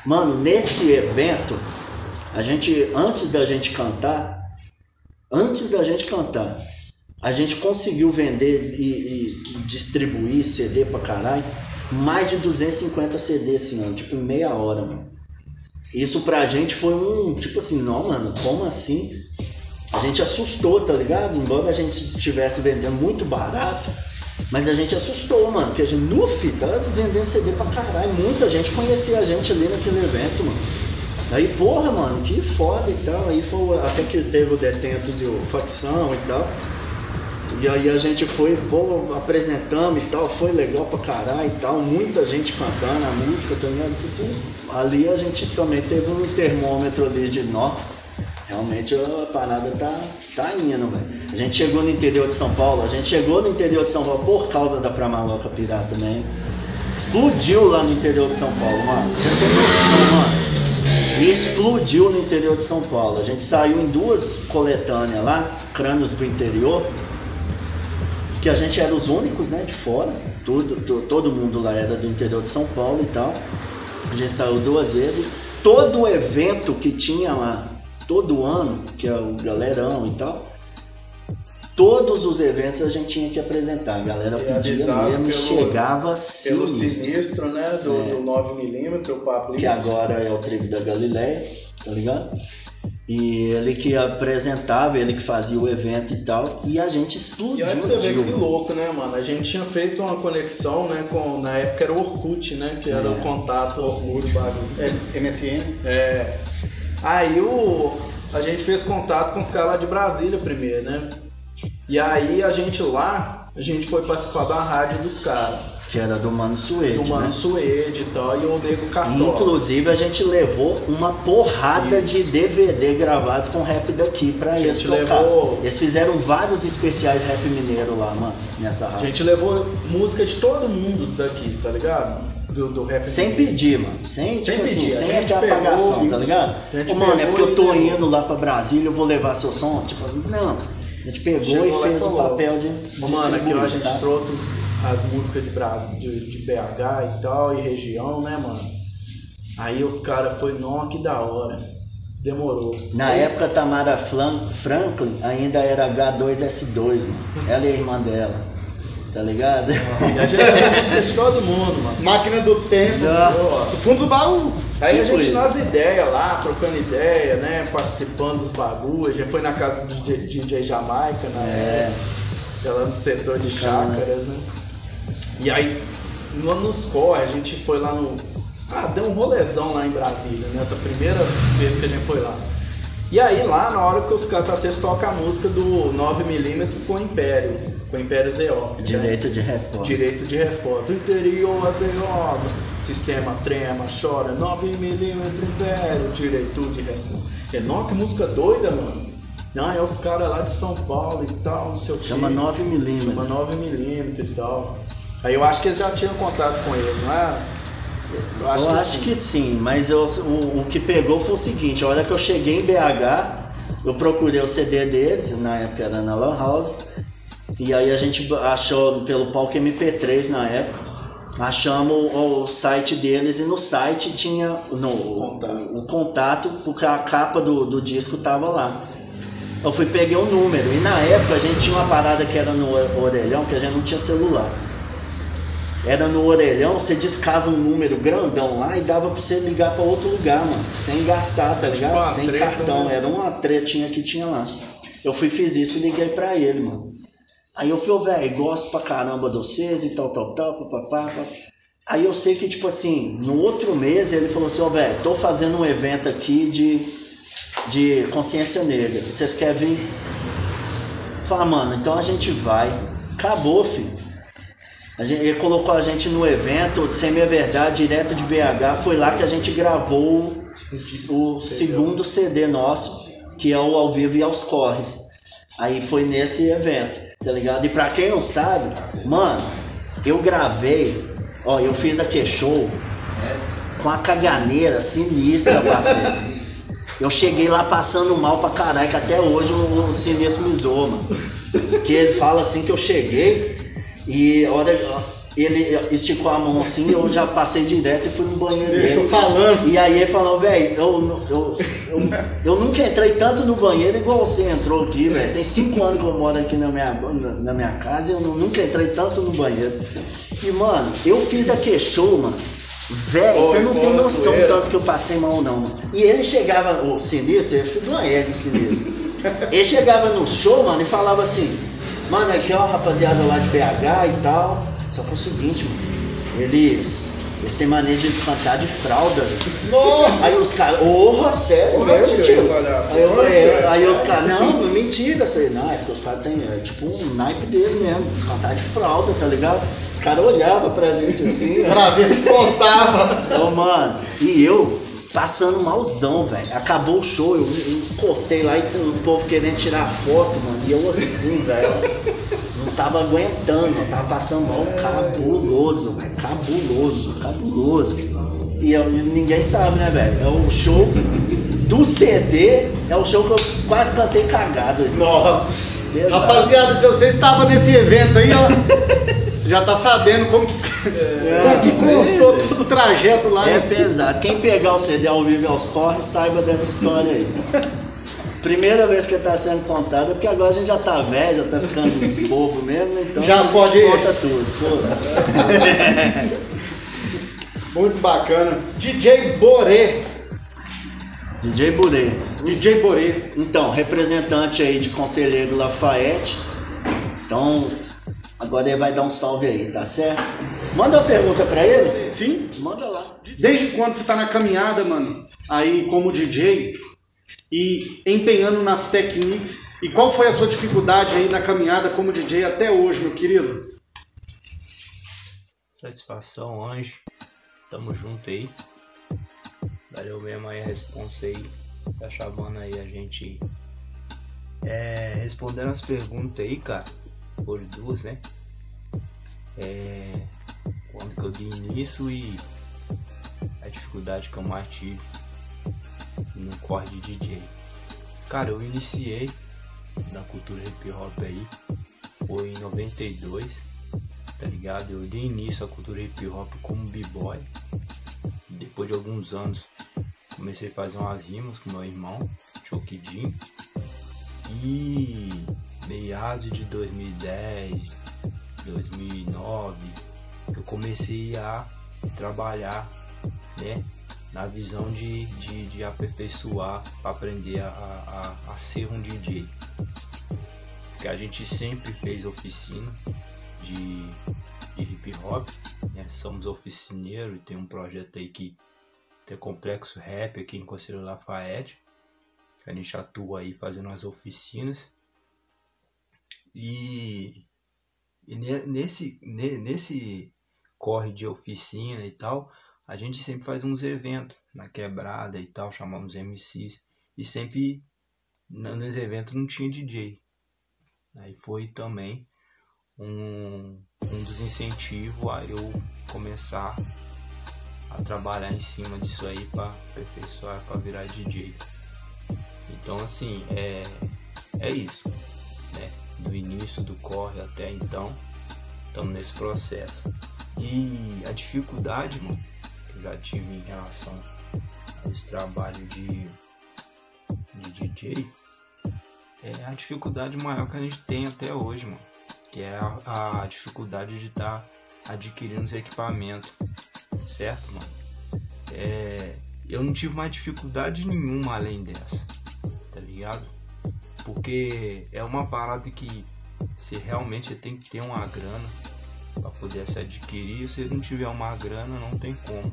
Mano, nesse evento, a gente, antes da gente cantar, antes da gente cantar, a gente conseguiu vender e, e distribuir CD pra caralho, mais de 250 CD, assim, ó, tipo, meia hora, mano. Isso pra gente foi um, tipo assim, não, mano, como assim? A gente assustou, tá ligado? Embora a gente estivesse vendendo muito barato, mas a gente assustou, mano, porque a gente, no tava vendendo CD pra caralho. Muita gente conhecia a gente ali naquele evento, mano. Aí, porra, mano, que foda e tal. Aí foi até que teve o Detentos e o Facção e tal. E aí a gente foi, pô, apresentamos e tal, foi legal pra caralho e tal, muita gente cantando a música, ligado? Tudo. Ali a gente também teve um termômetro ali de nó. Realmente a parada tá, tá indo, velho. A gente chegou no interior de São Paulo, a gente chegou no interior de São Paulo por causa da Pramaloca Pirata também. Explodiu lá no interior de São Paulo, mano. Você tem noção, mano. E explodiu no interior de São Paulo. A gente saiu em duas coletâneas lá, crânios do interior, que a gente era os únicos, né, de fora. Tudo, to- todo mundo lá era do interior de São Paulo e tal. A gente saiu duas vezes. Todo evento que tinha lá, todo ano, que é o galerão e tal, todos os eventos a gente tinha que apresentar. A galera E pedia avisava mesmo pelo- chegava Pelo sinistro. né? Do, É. do 9mm, o Pablo. que agora é o tribo da Galileia, tá ligado? E ele que apresentava, ele que fazia o evento e tal, e a gente explodiu. E aí você vê Dilma. que louco, né, mano? A gente tinha feito uma conexão, né, com. Na época era o Orkut, né? Que era É. o contato do bagulho. É, MSN. É. Aí o. A gente fez contato com os caras lá de Brasília primeiro, né? E aí a gente lá, a gente foi participar da rádio dos caras. Que era do Mano Suede. Do Mano né? Suede e tal, e o Nego Cartola. Inclusive a gente levou uma porrada de DVD gravado com rap daqui pra A eles gente tocar. levou- Eles fizeram vários especiais rap mineiro lá, mano, nessa A rádio. gente levou música de todo mundo daqui, tá ligado? Do, do rap. Sem pedir, mano. Sem, Sem tipo assim, pedir. A sem aquela apagação, tá ligado? A Ô, mano, é porque eu tô indo lá pra Brasília, eu vou levar seu som. Tipo, não. A gente pegou Chegou e fez o falou, papel de. Mano, aqui a gente sabe? trouxe as músicas de, Brasil, de, de BH e tal, e região, né, mano? Aí os caras foi, não, que da hora. Demorou. Na Aí- época, Tamara Flan- Franklin ainda era H2S2, mano. Ela é a irmã dela. Tá ligado? E a gente música de todo mundo, mano. Máquina do tempo. Do fundo do baú. Aí a Tipo gente isso. nas ideias lá, trocando ideia, né? Participando dos bagulhos. Já foi na casa do DJ, Jamaica, né? É. Ela no setor de chácaras, né? E aí, no- nos corre, a gente foi lá no. Ah, deu um rolezão lá em Brasília, nessa primeira vez que a gente foi lá. E aí, lá na hora que os cantaceis tocam a música do 9mm com o Império, com o Império ZO. né? Direito de resposta. Direito de resposta. Do interior a ZO, sistema trema, chora, 9mm Império, direito de resposta. É, que música doida, mano. Ah, é os caras lá de São Paulo e tal, não sei o que. Chama 9mm. Chama 9mm e tal. Aí eu acho que eles já tinham contato com eles, não é? Eu acho, eu que, acho sim. que sim, mas eu- o, o que pegou foi o seguinte, a hora que eu cheguei em BH, eu procurei o CD deles, na época era na Lan House, e aí a gente achou pelo palco MP3 na época, achamos o, o site deles e no site tinha no, Contato. o, contato, porque a capa do, do disco tava lá. Eu fui peguei o número, e na época a gente tinha uma parada que era no orelhão, que a gente não tinha celular. Era no orelhão, você discava um número grandão lá e dava pra você ligar pra outro lugar, mano. Sem gastar, tá ligado? uma sem treta, cartão. né? Era uma tretinha que tinha lá. Eu fui, fiz isso e liguei pra ele, mano. Aí eu falei, ô, velho, gosto pra caramba de vocês e tal, tal, tal, papapá. pá. Aí eu sei que, tipo assim, no outro mês ele falou assim, ô, velho, tô fazendo um evento aqui de, de consciência negra. Vocês querem vir? Fala, mano, então a gente vai. Acabou, filho. A gente- ele colocou a gente no evento, sem minha verdade, direto de BH. Foi lá que a gente gravou o, segundo CD nosso, que é o Ao Vivo e aos Corres. Aí foi nesse evento, tá ligado? E pra quem não sabe, mano, eu gravei, ó, eu fiz aquele show com a caganeira sinistra, parceiro. Eu cheguei lá passando mal pra caralho, que até hoje o, o sinistro me zoa, mano. Que ele fala assim que eu cheguei e a hora ele esticou a mão assim, eu já passei direto e fui no banheiro Deixa eu dele. falando. E aí ele falou, velho, eu, eu, eu, eu nunca entrei tanto no banheiro igual você entrou aqui, velho. Tem cinco anos que eu moro aqui na minha, na, minha casa e eu nu- nunca entrei tanto no banheiro. E, mano, eu fiz aquele show, mano. Velho, você não tem noção zoeira. tanto que eu passei mal, não. mano. E ele chegava, o sinistro, de uma égua, o sinistro. Ele chegava no show, mano, e falava assim, mano, aqui ó, rapaziada lá de BH e tal. Só que é o seguinte, mano, eles, eles têm mania de cantar de fralda. Nossa! Aí os caras, porra, sério, Porra, mesmo, tio, Aí, eu, é, tio, aí os caras, não, mentira, sei, não, é porque os caras têm, é, tipo, um naipe deles mesmo, cantar de fralda, tá ligado? Os caras olhavam pra gente assim, ó. Pra ver se postava. Ô, mano, e eu passando malzão, velho. Acabou o show, eu encostei lá e o povo querendo tirar foto, mano. E eu assim, velho. Não tava aguentando, eu tava passando mal cabuloso, velho. Cabuloso, cabuloso. E eu- ninguém sabe, né, velho? É o show do CD, é o show que eu quase cantei cagado. Nossa. Pesado. Rapaziada, se você estava nesse evento aí, ó, você já tá sabendo como que, como que constou todo o trajeto lá. É pesado. Quem pegar o CD ao vivo aos corres, saiba dessa história aí. Primeira vez que está sendo contada, porque agora a gente já tá velho, já tá ficando bobo mesmo, então Já pode- conta tudo. Muito bacana. DJ Boré. DJ Burê. DJ Borê. Então, representante aí de Conselheiro Lafayette. Então, agora ele vai dar um salve aí, tá certo? Manda uma pergunta pra ele. Sim? Manda lá. Desde quando você tá na caminhada, mano, aí como DJ e empenhando nas técnicas, e qual foi a sua dificuldade aí na caminhada como DJ até hoje, meu querido? Satisfação, anjo. Tamo junto aí. Valeu mesmo aí a responsa aí. Tá chamando aí a gente. É, respondendo as perguntas aí, cara. Por duas, né? É, quando que eu dei início e a dificuldade que eu mais tive no corre de DJ. Cara, eu iniciei na cultura hip hop aí. Foi em 92 tá ligado? Eu dei início à cultura hip hop como b-boy. Depois de alguns anos, comecei a fazer umas rimas com meu irmão, Chokidin. E meados de 2010, 2009, que eu comecei a trabalhar, né? Na visão de, de, de aperfeiçoar, aprender a, a, a ser um DJ. Porque a gente sempre fez oficina, de, de hip hop, né? somos oficineiros e tem um projeto aí que tem complexo rap aqui em Conselho Lafayette, que a gente atua aí fazendo as oficinas. E, e nesse, nesse corre de oficina e tal, a gente sempre faz uns eventos na quebrada e tal, chamamos MCs, e sempre nos eventos não tinha DJ. Aí foi também um, um desincentivo a eu começar a trabalhar em cima disso aí para aperfeiçoar, para virar DJ. Então assim, é, é isso? Do início do corre até então, estamos nesse processo. E a dificuldade, mano, que eu já tive em relação a esse trabalho de, de DJ, é a dificuldade maior que a gente tem até hoje, mano que é a, a dificuldade de estar tá adquirindo os equipamentos, certo, mano? É, eu não tive mais dificuldade nenhuma além dessa, tá ligado? Porque é uma parada que se realmente você tem que ter uma grana para poder se adquirir, se não tiver uma grana não tem como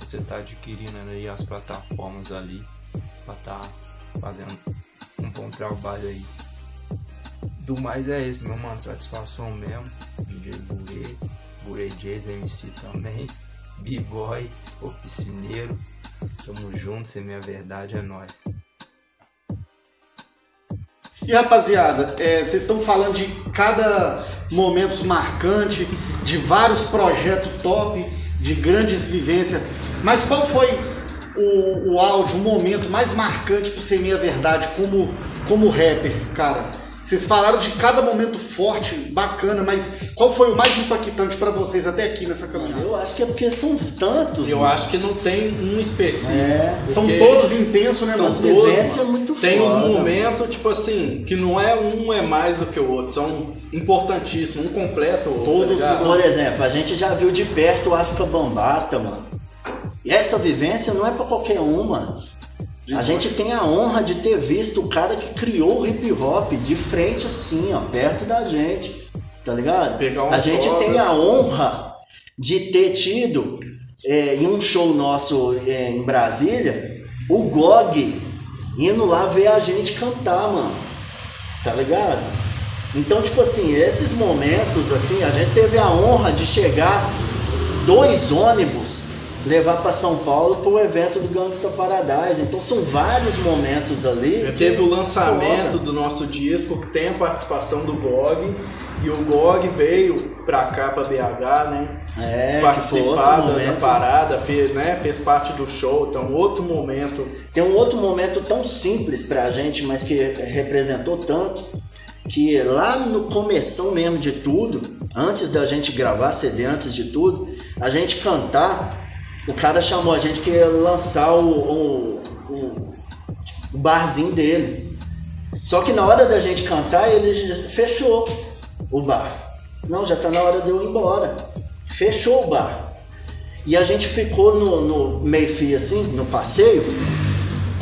você tá adquirindo aí as plataformas ali para tá fazendo um bom trabalho aí do mais é esse, meu mano. Satisfação mesmo. DJ Burê, Burê Jazz, MC também. B-Boy, oficineiro. Tamo junto, sem minha verdade é nós. E rapaziada, é, vocês estão falando de cada momento marcante, de vários projetos top, de grandes vivências. Mas qual foi o, o áudio, o momento mais marcante por ser minha verdade como, como rapper, cara? Vocês falaram de cada momento forte, bacana, mas qual foi o mais impactante para vocês até aqui nessa caminhada? Eu acho que é porque são tantos. Eu mano. acho que não tem um específico. É, são todos intensos, né? São vivências é muito Tem uns momentos, tipo assim, que não é um é mais do que o outro, são importantíssimos, um completo o outro. Todos, tá por exemplo, a gente já viu de perto o África Bambata, mano. E essa vivência não é para qualquer um, mano. A gente tem a honra de ter visto o cara que criou o hip hop de frente assim, ó, perto da gente. Tá ligado? a gente tem a honra de ter tido é, em um show nosso é, em Brasília, o GOG indo lá ver a gente cantar, mano. Tá ligado? Então, tipo assim, esses momentos, assim, a gente teve a honra de chegar dois ônibus levar para São Paulo para o evento do Gangsta Paradise. Então são vários momentos ali. Teve o lançamento do nosso disco, que tem a participação do GOG, e o GOG veio para cá, para BH, né? É, participar da, parada, fez, né? fez parte do show, então outro momento. Tem um outro momento tão simples para a gente, mas que representou tanto, que lá no começo mesmo de tudo, antes da gente gravar CD, antes de tudo, a gente cantar o cara chamou a gente que ia lançar o, o, o, o barzinho dele. Só que na hora da gente cantar, ele fechou o bar. Não, já tá na hora de eu ir embora. Fechou o bar. E a gente ficou no, no meio-fio assim, no passeio,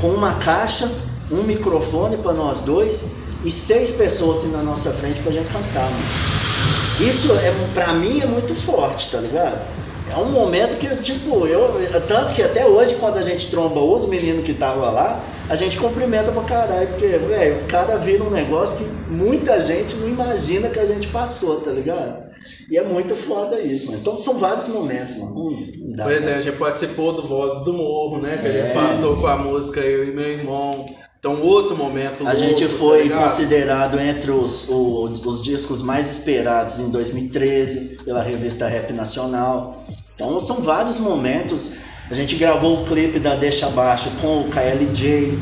com uma caixa, um microfone para nós dois e seis pessoas assim na nossa frente pra gente cantar, mano. Isso é, pra mim é muito forte, tá ligado? É um momento que, tipo, eu. Tanto que até hoje, quando a gente tromba os meninos que estavam lá, a gente cumprimenta pra caralho, porque, velho, os caras viram um negócio que muita gente não imagina que a gente passou, tá ligado? E é muito foda isso, mano. Então são vários momentos, mano. Hum, dá Por pra- exemplo, a gente participou do Vozes do Morro, né? Que a É. gente passou com a música Eu e meu irmão. Então, outro momento A gente tá foi ligado? considerado entre os, o- os discos mais esperados em 2013 pela revista Rap Nacional. Então são vários momentos. A gente gravou o clipe da Deixa Abaixo com o KLJ.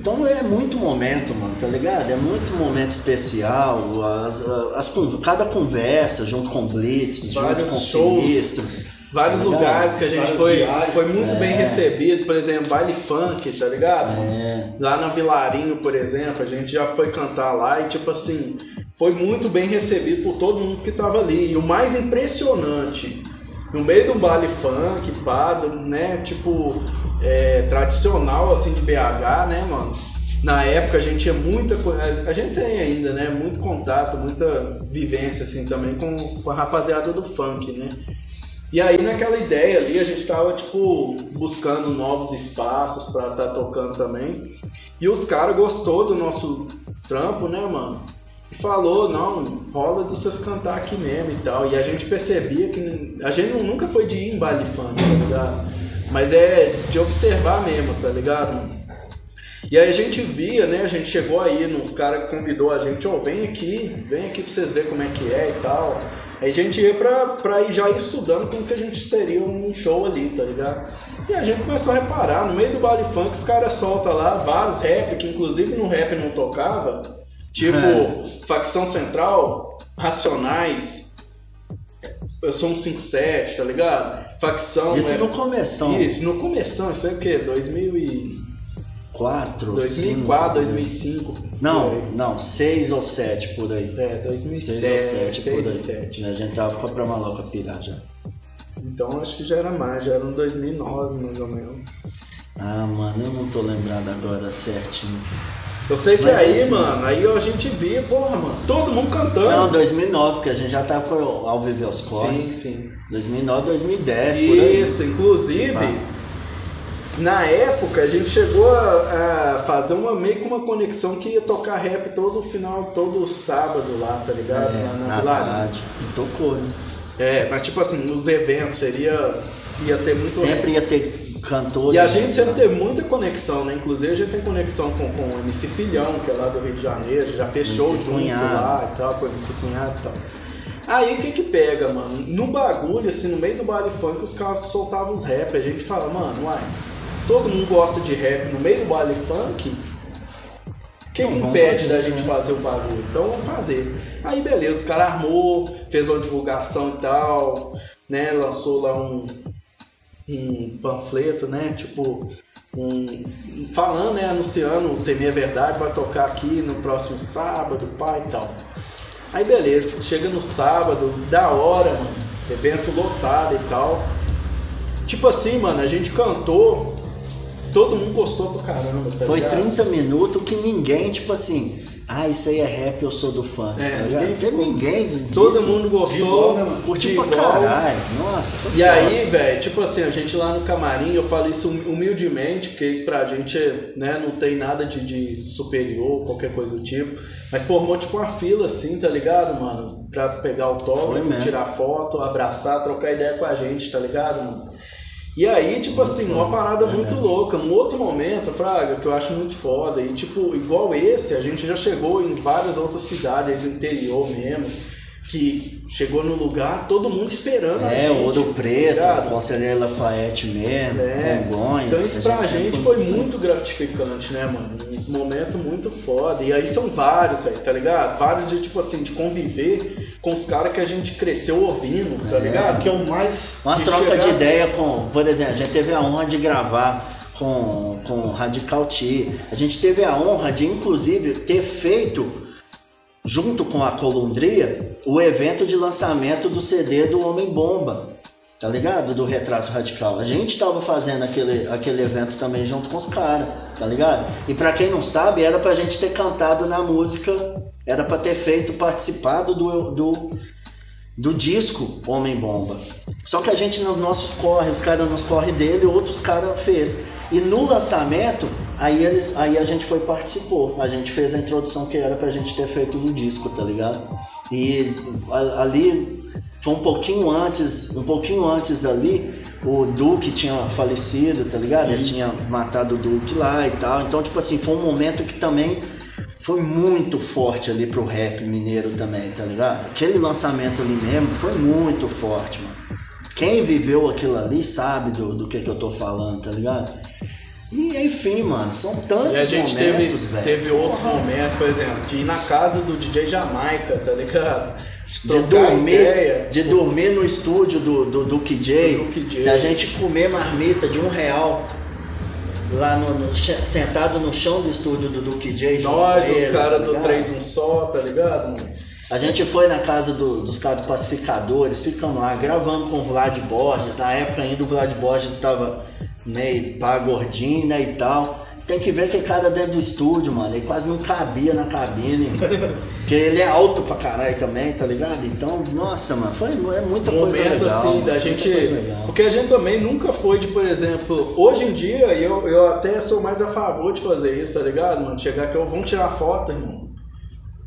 Então é muito momento, mano, tá ligado? É muito momento especial. As, as, cada conversa junto com o Blitz, Vários junto com o shows. Sinistro. Vários Tá lugares que a gente foi, viagens. foi muito bem É. recebido. Por exemplo, baile funk, tá ligado? É. Lá na Vilarinho, por exemplo, a gente já foi cantar lá e, tipo assim, foi muito bem recebido por todo mundo que tava ali. E o mais impressionante, no meio do baile funk, pá, do, né, tipo, é, tradicional, assim, de BH, né, mano? Na época a gente tinha muita a gente tem ainda, né, muito contato, muita vivência, assim, também com, com a rapaziada do funk, né? E aí naquela ideia ali a gente tava tipo buscando novos espaços pra estar tocando também. E os caras gostou do nosso trampo, né, mano? Falou, não, rola de vocês cantar aqui mesmo e tal. E a gente percebia que a gente nunca foi de ir em baile funk, tá ligado? Mas é de observar mesmo, tá ligado? E aí a gente via, né? A gente chegou aí, uns caras convidou a gente, ó, vem aqui, vem aqui pra vocês verem como é que é e tal. Aí a gente ia pra, pra ir já estudando como que a gente seria um show ali, tá ligado? E a gente começou a reparar, no meio do baile funk, os caras soltam lá vários rap, que inclusive no rap não tocava, tipo É. Facção Central, Racionais, Eu Sou um 57, tá ligado? Facção. Isso é- no começo. Isso, no começo, isso é o quê? 2000 e... 4, 2004, 2005. Não, não, 6 ou 7 por aí. É, 6 ou 2007, 7 6 por e aí. 7. A gente tava com a pra maloca pirar já. Então acho que já era mais, já era um 2009 mais ou menos. Ah, mano, eu não tô lembrado agora certinho. Eu sei que Mas aí, mano, aí a gente via, porra, mano, todo mundo Não, cantando. 2009, que a gente já tava com o Ao Viver aos sim, Corres. sim. 2009, 2010, por aí. Isso, inclusive, na época a gente chegou a, a fazer uma meio que uma conexão que ia tocar rap todo final, todo sábado lá, tá ligado? É, na Vilarinho. rádios. E tocou, né? É, mas tipo assim, nos eventos seria. ia ter muito Sempre rap. ia ter cantor. E a né? gente sempre teve muita conexão, né? Inclusive a gente tem conexão com, com o MC Filhão, que é lá do Rio de Janeiro, já fez MC junto Cunhado. lá e tal, com o MC Cunhado e tal. Aí o que que pega, mano? No bagulho, assim, no meio do baile funk, os caras soltavam os rap. A gente fala, mano, uai, se todo mundo gosta de rap no meio do baile funk, o que, Então, impede da gente né? fazer o bagulho? Então vamos fazer. Aí beleza, o cara armou, fez uma divulgação e tal, né? Lançou lá um, um panfleto, né? Tipo, um, falando, né? Anunciando o Sem Meia Verdade vai tocar aqui no próximo sábado, pai e tal. Aí beleza, chega no sábado, da hora, mano, evento lotado e tal. Tipo assim, mano, a gente cantou, todo mundo gostou pra caramba, tá Foi ligado? 30 minutos que ninguém, tipo assim, ah, isso aí é rap, eu sou do funk. É, tá ninguém ficou- ninguém disso. Todo mundo gostou, igual, né, curtiu pra caralho. Nossa, foi E foda. aí, velho, tipo assim, a gente lá no camarim, eu falo isso humildemente, porque isso pra gente, né, não tem nada de, de superior, qualquer coisa do tipo. Mas formou tipo uma fila assim, tá ligado, mano? Pra pegar Foi autógrafo, tirar foto, abraçar, trocar ideia com a gente, tá ligado, mano? E aí, tipo assim, uma parada muito louca. Um outro momento, Fraga, que eu acho muito foda. E, tipo, igual esse, a gente já chegou em várias outras cidades do interior mesmo. Que chegou no lugar, todo mundo esperando a É, gente. Ouro tá Preto, ligado? Conselheiro Lafayette mesmo, É. Congonhas. Então isso pra sempre gente foi muito gratificante, né, mano? Esse momento muito foda. E aí são vários, velho, tá ligado? Vários de, tipo assim, de conviver com os caras que a gente cresceu ouvindo, tá É. Ligado? que é o mais. Umas de trocas de ideia com, por exemplo, a gente teve a honra de gravar com, com o Radical T. A gente teve a honra de, inclusive, ter feito, junto com a Colundria, o evento de lançamento do CD do Homem Bomba. tá ligado? Do Retrato Radical. A gente tava fazendo aquele, aquele evento também junto com os caras, tá ligado? E pra quem não sabe, era pra gente ter cantado na música, era pra ter feito, participado do, do, do disco Homem Bomba. Só que a gente nos nossos corre, os caras nos corre dele, outros caras fez. E no lançamento, aí, eles, aí a gente foi participou. A gente fez a introdução que era pra gente ter feito no disco, tá ligado? E a- ali foi um pouquinho antes, um pouquinho antes ali, o Duque tinha falecido, tá ligado? Eles tinham matado o Duque lá e tal. Então, tipo assim, foi um momento que também foi muito forte ali pro rap mineiro também, tá ligado? Aquele lançamento ali mesmo foi muito forte, mano. Quem viveu aquilo ali sabe do, do que, que eu tô falando, tá ligado? E enfim, mano, são tantos E a gente teve, momentos, velho. teve outros momentos, por exemplo, de ir na casa do DJ Jamaica, tá ligado? De dormir, ideia. de dormir no estúdio do, do Do Duke J. da gente comer marmita de um real lá no, no- sentado no chão do estúdio do Duke J. Nós, os ele, caras tá do ligado? 3 1 só, tá ligado, mano? A gente foi na casa do- dos caras do Pacificadores, ficamos lá gravando com o Vlad Borges. Na época ainda o Vlad Borges estava meio pá gordinho, né, e tal. Você tem que ver que cara dentro do estúdio, mano, ele quase não cabia na cabine. Porque ele é alto pra caralho também, tá ligado? Então, nossa, mano, foi é muita coisa momento legal. assim da gente. Porque a gente também nunca foi de, por exemplo, hoje em dia eu, eu até sou mais a favor de fazer isso, tá ligado, mano? Chegar que eu vamos tirar foto, irmão.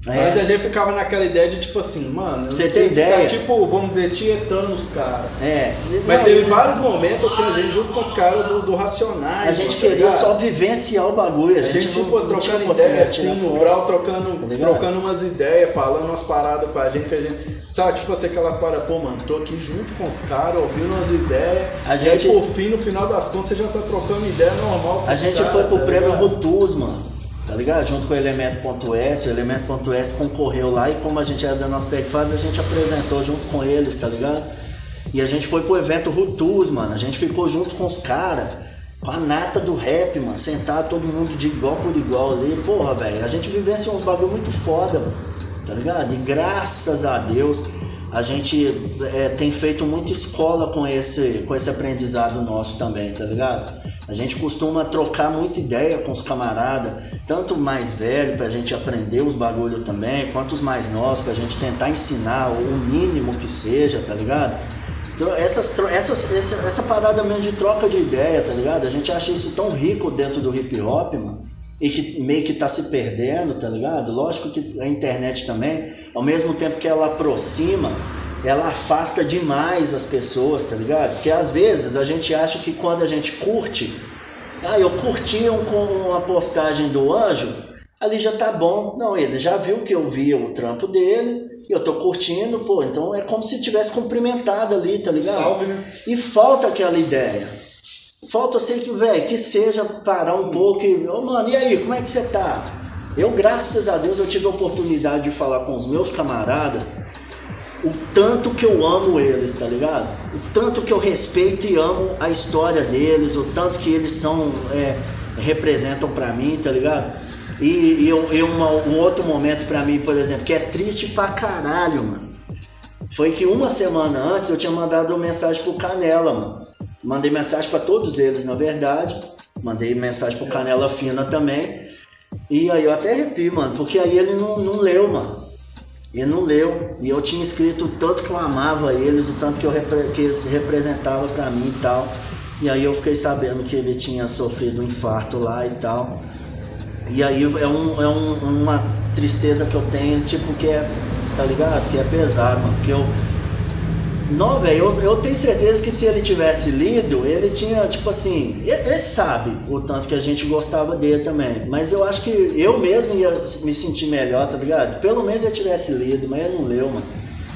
É. Mas a gente ficava naquela ideia de tipo assim, mano, Você não tem ficar, ideia? tipo, vamos dizer, tietando os caras. É. Mas Não, teve e- vários momentos assim, a gente junto com os caras do, do Racionais. A gente tá queria só vivenciar o bagulho. A A gente, gente, não- tipo, não trocando poder ideia, assim, o foto. Brau trocando, Tá trocando umas ideias, falando umas paradas pra gente, que a gente, sabe, tipo assim, aquela parada, pô, mano, tô aqui junto com os caras, ouvindo umas ideias, A e gente- aí, por fim, no final das contas, você já tá trocando ideia normal A gente caras, foi pro tá prêmio? Rutus, mano. Tá ligado? Junto com o Elemento.s. O Elemento.s concorreu lá e como a gente era da nossa fase, a gente apresentou junto com eles, tá ligado? E a gente foi pro evento Rutus, mano. A gente ficou junto com os caras. Com a nata do rap, mano. Sentado todo mundo de igual por igual ali. Porra, velho. A gente vivenciou uns bagulho muito foda, mano. Tá ligado? E graças a Deus a gente é, tem feito muita escola com esse, com esse aprendizado nosso também, tá ligado? A gente costuma trocar muita ideia com os camaradas, tanto mais velho pra gente aprender os bagulho também, quanto os mais novos pra gente tentar ensinar o mínimo que seja, tá ligado? Então, essas, essas, essa, essa parada mesmo de troca de ideia, tá ligado? A gente acha isso tão rico dentro do hip hop, mano. E que meio que tá se perdendo, tá ligado? Lógico que a internet também, ao mesmo tempo que ela aproxima, ela afasta demais as pessoas, tá ligado? Porque às vezes a gente acha que quando a gente curte, ah, eu curti um, com uma postagem do anjo, ali já tá bom. Não, ele já viu que eu vi o trampo dele, e eu tô curtindo, pô, então é como se tivesse cumprimentado ali, tá ligado? Salve, né? E falta aquela ideia. Falta assim que, velho, que seja parar um pouco e, ô mano, e aí, como é que você tá? Eu, graças a Deus, eu tive a oportunidade de falar com os meus camaradas o tanto que eu amo eles, tá ligado? O tanto que eu respeito e amo a história deles, o tanto que eles são, é, representam pra mim, tá ligado? E, e e uma- um outro momento pra mim, por exemplo, que é triste pra caralho, mano. Foi que uma semana antes eu tinha mandado mensagem pro Canela, mano. Mandei mensagem pra todos eles, na verdade. Mandei mensagem pro Canela Fina também. E aí eu até arrepio, mano, porque aí ele não, não leu, mano. Ele não leu. E eu tinha escrito o tanto que eu amava eles, o tanto que, eu que eles representavam pra mim e tal. E aí eu fiquei sabendo que ele tinha sofrido um infarto lá e tal. E aí é, um, é um- uma tristeza que eu tenho, tipo, que é, tá ligado? Que é pesado, mano. Que eu. Não, velho, eu, eu tenho certeza que se ele tivesse lido, ele tinha, tipo assim, ele, ele sabe o tanto que a gente gostava dele também. Mas eu acho que eu mesmo ia me sentir melhor, tá ligado? Pelo menos ele tivesse lido, mas ele não leu, mano.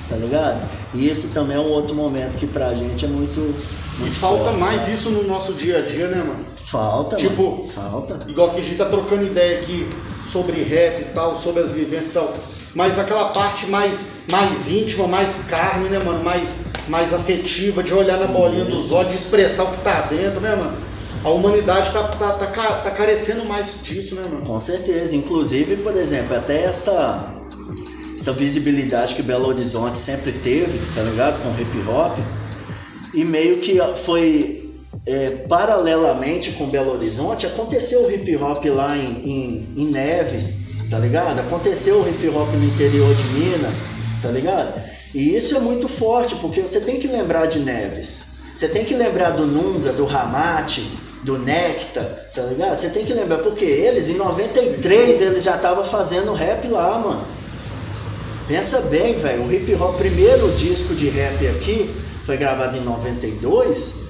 Tá ligado? E isso também é um outro momento que pra gente é muito. E muito falta forte, mais sabe? isso no nosso dia a dia, né, mano? Falta, Tipo, mano. Falta. Igual que a gente tá trocando ideia aqui sobre rap e tal, sobre as vivências e tal. Mas aquela parte mais, mais íntima, mais carne, né, mano? Mais, mais afetiva, de olhar na bolinha dos olhos, de expressar o que tá dentro, né, mano? A humanidade tá, tá, tá, tá carecendo mais disso, né, mano? Com certeza. Inclusive, por exemplo, até essa, essa visibilidade que Belo Horizonte sempre teve, tá ligado? Com o hip hop. e meio que foi é, paralelamente com Belo Horizonte, aconteceu o hip hop lá em, em, em Neves, tá ligado? Aconteceu o hip hop no interior de Minas, tá ligado? E isso é muito forte, porque você tem que lembrar de Neves. Você tem que lembrar do Nunga, do Ramate, do Necta, tá ligado? Você tem que lembrar, porque eles, em 93, eles já estavam fazendo rap lá, mano. Pensa bem, velho, o hip hop, primeiro disco de rap aqui, foi gravado em 92,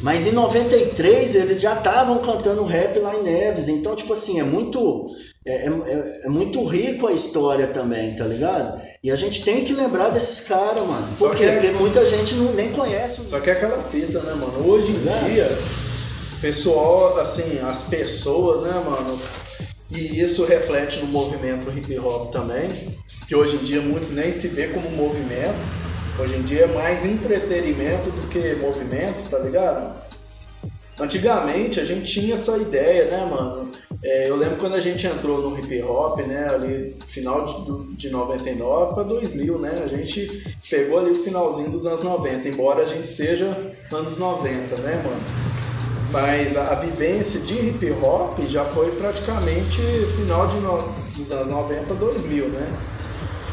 mas em 93 eles já estavam cantando rap lá em Neves. Então, tipo assim, é muito. É, é, é, muito rico a história também, tá ligado? E a gente tem que lembrar desses caras, mano. Por quê? É... Porque muita gente não, nem conhece. Só que é aquela fita, né, mano? Hoje em é. dia, pessoal, assim, as pessoas, né, mano? E isso reflete no movimento hip hop também, que hoje em dia muitos nem se vê como movimento. Hoje em dia é mais entretenimento do que movimento, tá ligado? Antigamente a gente tinha essa ideia, né, mano? É, eu lembro quando a gente entrou no hip hop, né, ali final de, de 99 para 2000, né? A gente pegou ali o finalzinho dos anos 90, embora a gente seja anos 90, né, mano? Mas a, a vivência de hip hop já foi praticamente final de no, dos anos 90 para 2000, né?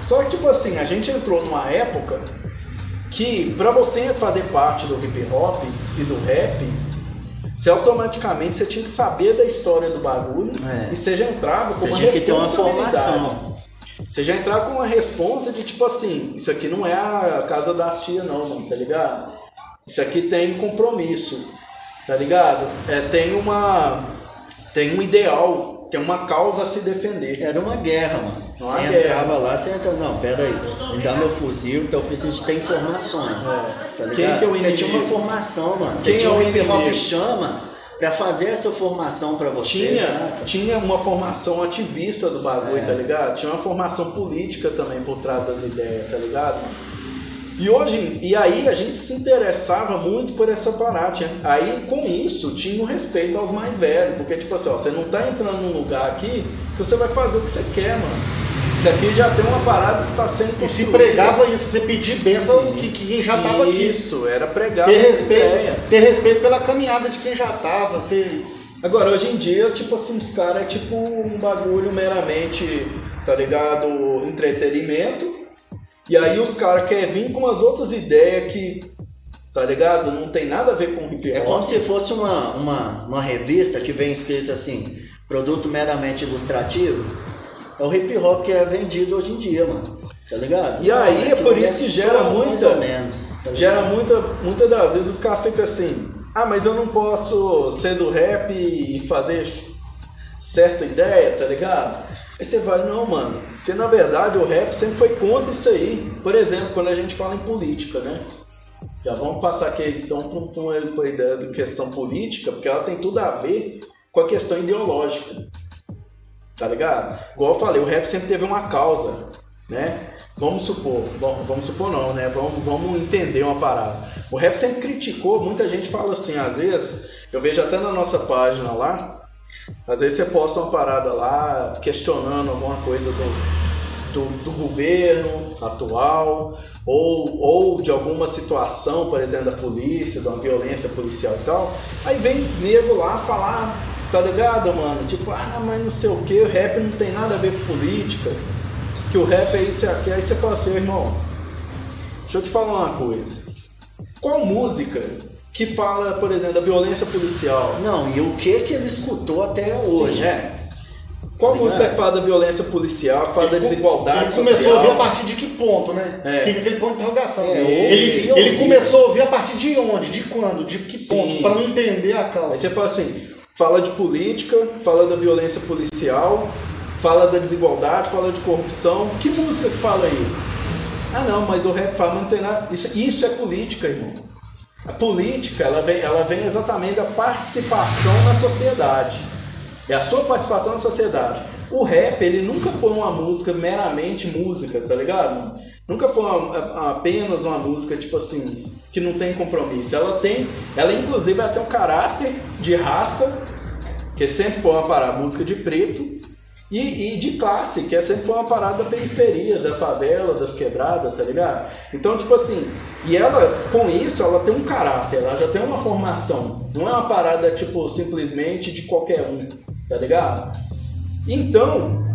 Só que, tipo assim, a gente entrou numa época que, para você fazer parte do hip hop e do rap, você automaticamente você tinha que saber da história do bagulho é. e você já entrava com você uma tinha que ter uma formação. Você já entrava com uma responsa de tipo assim, isso aqui não é a casa das tia não, mano, tá ligado? Isso aqui tem compromisso, tá ligado? É, tem uma tem um ideal, tem uma causa a se defender. Era uma guerra, mano. Uma você guerra. entrava lá, você entra, não, pera aí, me dá meu fuzil, então eu preciso de ter informações. É. Tá? Quem que é o você tinha uma formação, mano. Você Quem tinha é o hip hop chama para fazer essa formação para você. Tinha, saca? tinha uma formação ativista do bagulho, é. tá ligado? Tinha uma formação política também por trás das ideias, tá ligado? E hoje, e aí a gente se interessava muito por essa parada. Aí com isso tinha um respeito aos mais velhos, porque tipo assim, ó, você não tá entrando num lugar aqui que você vai fazer o que você quer, mano. Isso aqui já tem uma parada que está sendo construída. E se pregava isso, você pedir bênção que, que quem já estava aqui. Isso, era pregar ter respeito, ter respeito pela caminhada de quem já estava. Você... Agora, hoje em dia, tipo assim, os caras é tipo um bagulho meramente, tá ligado? Entretenimento. E aí os caras querem vir com umas outras ideias que, tá ligado? Não tem nada a ver com hip hop. É como se fosse uma, uma, uma revista que vem escrito assim, produto meramente ilustrativo é o hip hop que é vendido hoje em dia, mano. Tá ligado? E aí é, é por isso que gera muita. Menos, tá gera muita. Muitas das vezes os caras ficam assim. Ah, mas eu não posso ser do rap e fazer certa ideia, tá ligado? Aí você vai, não, mano. Porque na verdade o rap sempre foi contra isso aí. Por exemplo, quando a gente fala em política, né? Já vamos passar aqui então para a ideia da questão política, porque ela tem tudo a ver com a questão ideológica tá ligado? Igual eu falei, o rap sempre teve uma causa, né? Vamos supor, bom, vamos supor não, né? Vamos, vamos entender uma parada. O rap sempre criticou, muita gente fala assim, às vezes, eu vejo até na nossa página lá, às vezes você posta uma parada lá questionando alguma coisa do, do, do, governo atual ou, ou de alguma situação, por exemplo, da polícia, de uma violência policial e tal. Aí vem nego lá falar Tá ligado, mano? Tipo, ah, mas não sei o que, o rap não tem nada a ver com política. Que o rap é isso e aquilo. Aí você fala assim, irmão, deixa eu te falar uma coisa. Qual música que fala, por exemplo, da violência policial? Não, e o que que ele escutou até hoje? Sim, é. Qual tá música que fala da violência policial, que fala ele, da desigualdade Ele começou social? a ouvir a partir de que ponto, né? É. Fica aquele ponto de interrogação. É, ele, ele começou a ouvir a partir de onde, de quando, de que ponto, para não entender a causa. Aí você fala assim, Fala de política, fala da violência policial, fala da desigualdade, fala de corrupção. Que música que fala isso? Ah não, mas o rap fala, não tem nada. Isso, isso é política, irmão. A política, ela vem, ela vem exatamente da participação na sociedade. É a sua participação na sociedade. O rap, ele nunca foi uma música meramente música, tá ligado? Nunca foi uma, apenas uma música, tipo assim, que não tem compromisso. Ela tem, ela inclusive tem um caráter de raça, que sempre foi uma parada música de preto, e, e, de classe, que sempre foi uma parada da periferia, da favela, das quebradas, tá ligado? Então, tipo assim, E ela, com isso, ela tem um caráter, ela já tem uma formação. Não é uma parada, tipo, simplesmente de qualquer um, tá ligado? Então,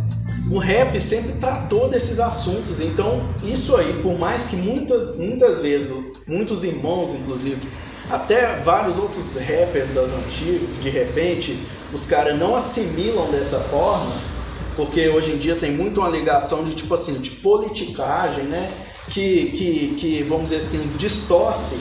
o rap sempre tratou desses assuntos. Então, isso aí, por mais que muita, muitas vezes, muitos irmãos, inclusive, até vários outros rappers das antigas, de repente, os caras não assimilam dessa forma, porque hoje em dia tem muito uma ligação de tipo assim, de politicagem, né? Que, que, que vamos dizer assim, distorce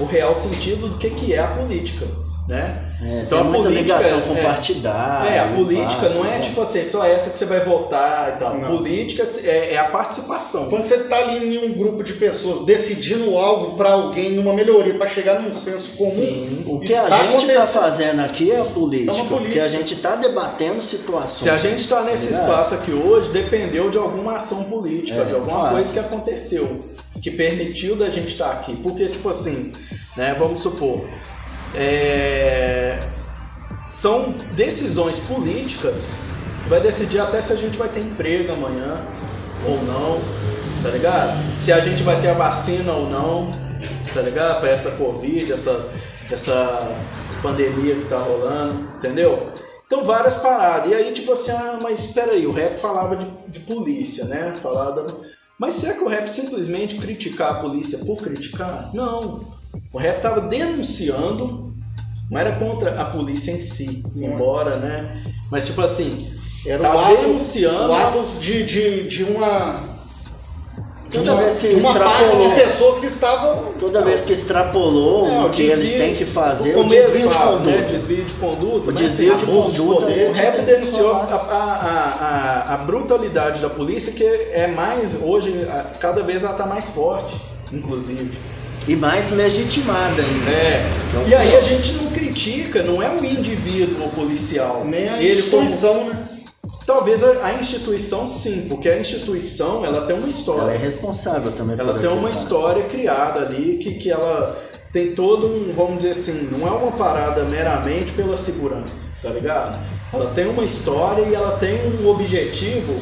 o real sentido do que, que é a política né? É, então tem a muita política, ligação com é, partidário. É, a política não é tipo assim, só essa que você vai votar e tal. Não. Política é, é, a participação. Quando você está ali em um grupo de pessoas decidindo algo para alguém, numa melhoria, para chegar num senso comum. Sim. O que a gente está fazendo aqui é a política. É política. Porque a gente está debatendo situações. Se a gente está nesse tá espaço aqui hoje, dependeu de alguma ação política, é, de alguma claro. coisa que aconteceu, que permitiu da gente estar tá aqui. Porque, tipo assim, né, vamos supor é, são decisões políticas que vai decidir até se a gente vai ter emprego amanhã ou não, tá ligado? Se a gente vai ter a vacina ou não, tá ligado? Para essa Covid, essa, essa pandemia que tá rolando, entendeu? Então, várias paradas. E aí, tipo assim, ah, mas espera aí, o rap falava de, de polícia, né? Falava. Mas será que o rap simplesmente criticar a polícia por criticar? Não. O rap estava denunciando, não era contra a polícia em si, embora, né? Mas tipo assim, era tá ato, denunciando. atos de, de, de uma. Toda uma, vez que de uma parte de pessoas que estavam. Toda vez que extrapolou é, o que desvio, eles têm que fazer, o, o desvio de conduta. Né? Desvio de conduta. O desvio de conduta. De poder, o rap denunciou a, a, a, a, brutalidade da polícia, que é mais, hoje, cada vez ela está mais forte, inclusive. E mais legitimada ainda. É. Então, e aí a gente não critica, não é o indivíduo policial. Nem a Ele instituição, como... né? Talvez a, instituição sim, porque a instituição ela tem uma história. Ela é responsável também. Ela tem uma história criada ali que, que ela tem todo um, vamos dizer assim, não é uma parada meramente pela segurança, tá ligado? Ela tem uma história e ela tem um objetivo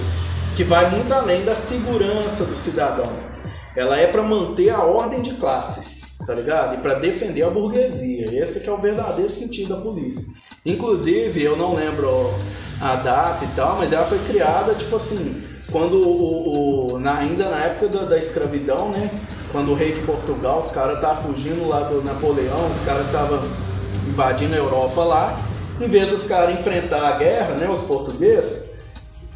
que vai muito além da segurança do cidadão ela é para manter a ordem de classes, tá ligado? E para defender a burguesia. Esse que é o verdadeiro sentido da polícia. Inclusive, eu não lembro a data e tal, mas ela foi criada, tipo assim, quando o, o na, ainda na época da, da, escravidão, né? Quando o rei de Portugal, os caras estavam fugindo lá do Napoleão, os caras estavam invadindo a Europa lá, em vez dos caras enfrentar a guerra, né? Os portugueses,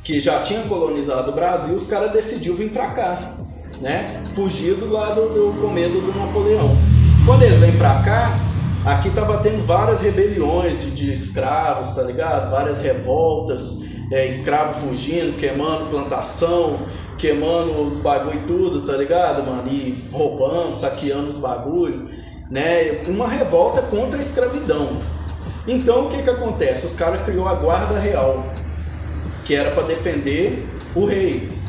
que já tinham colonizado o Brasil, os caras decidiram vir para cá né? Fugido do, do, com medo do Napoleão. Quando eles vêm pra cá, aqui tava tendo várias rebeliões de, de escravos, tá ligado? Várias revoltas, é, escravo fugindo, queimando plantação, queimando os bagulho e tudo, tá ligado, mano? E roubando, saqueando os bagulho, né? Uma revolta contra a escravidão. Então o que que acontece? Os caras criou a guarda real, que era para defender o rei.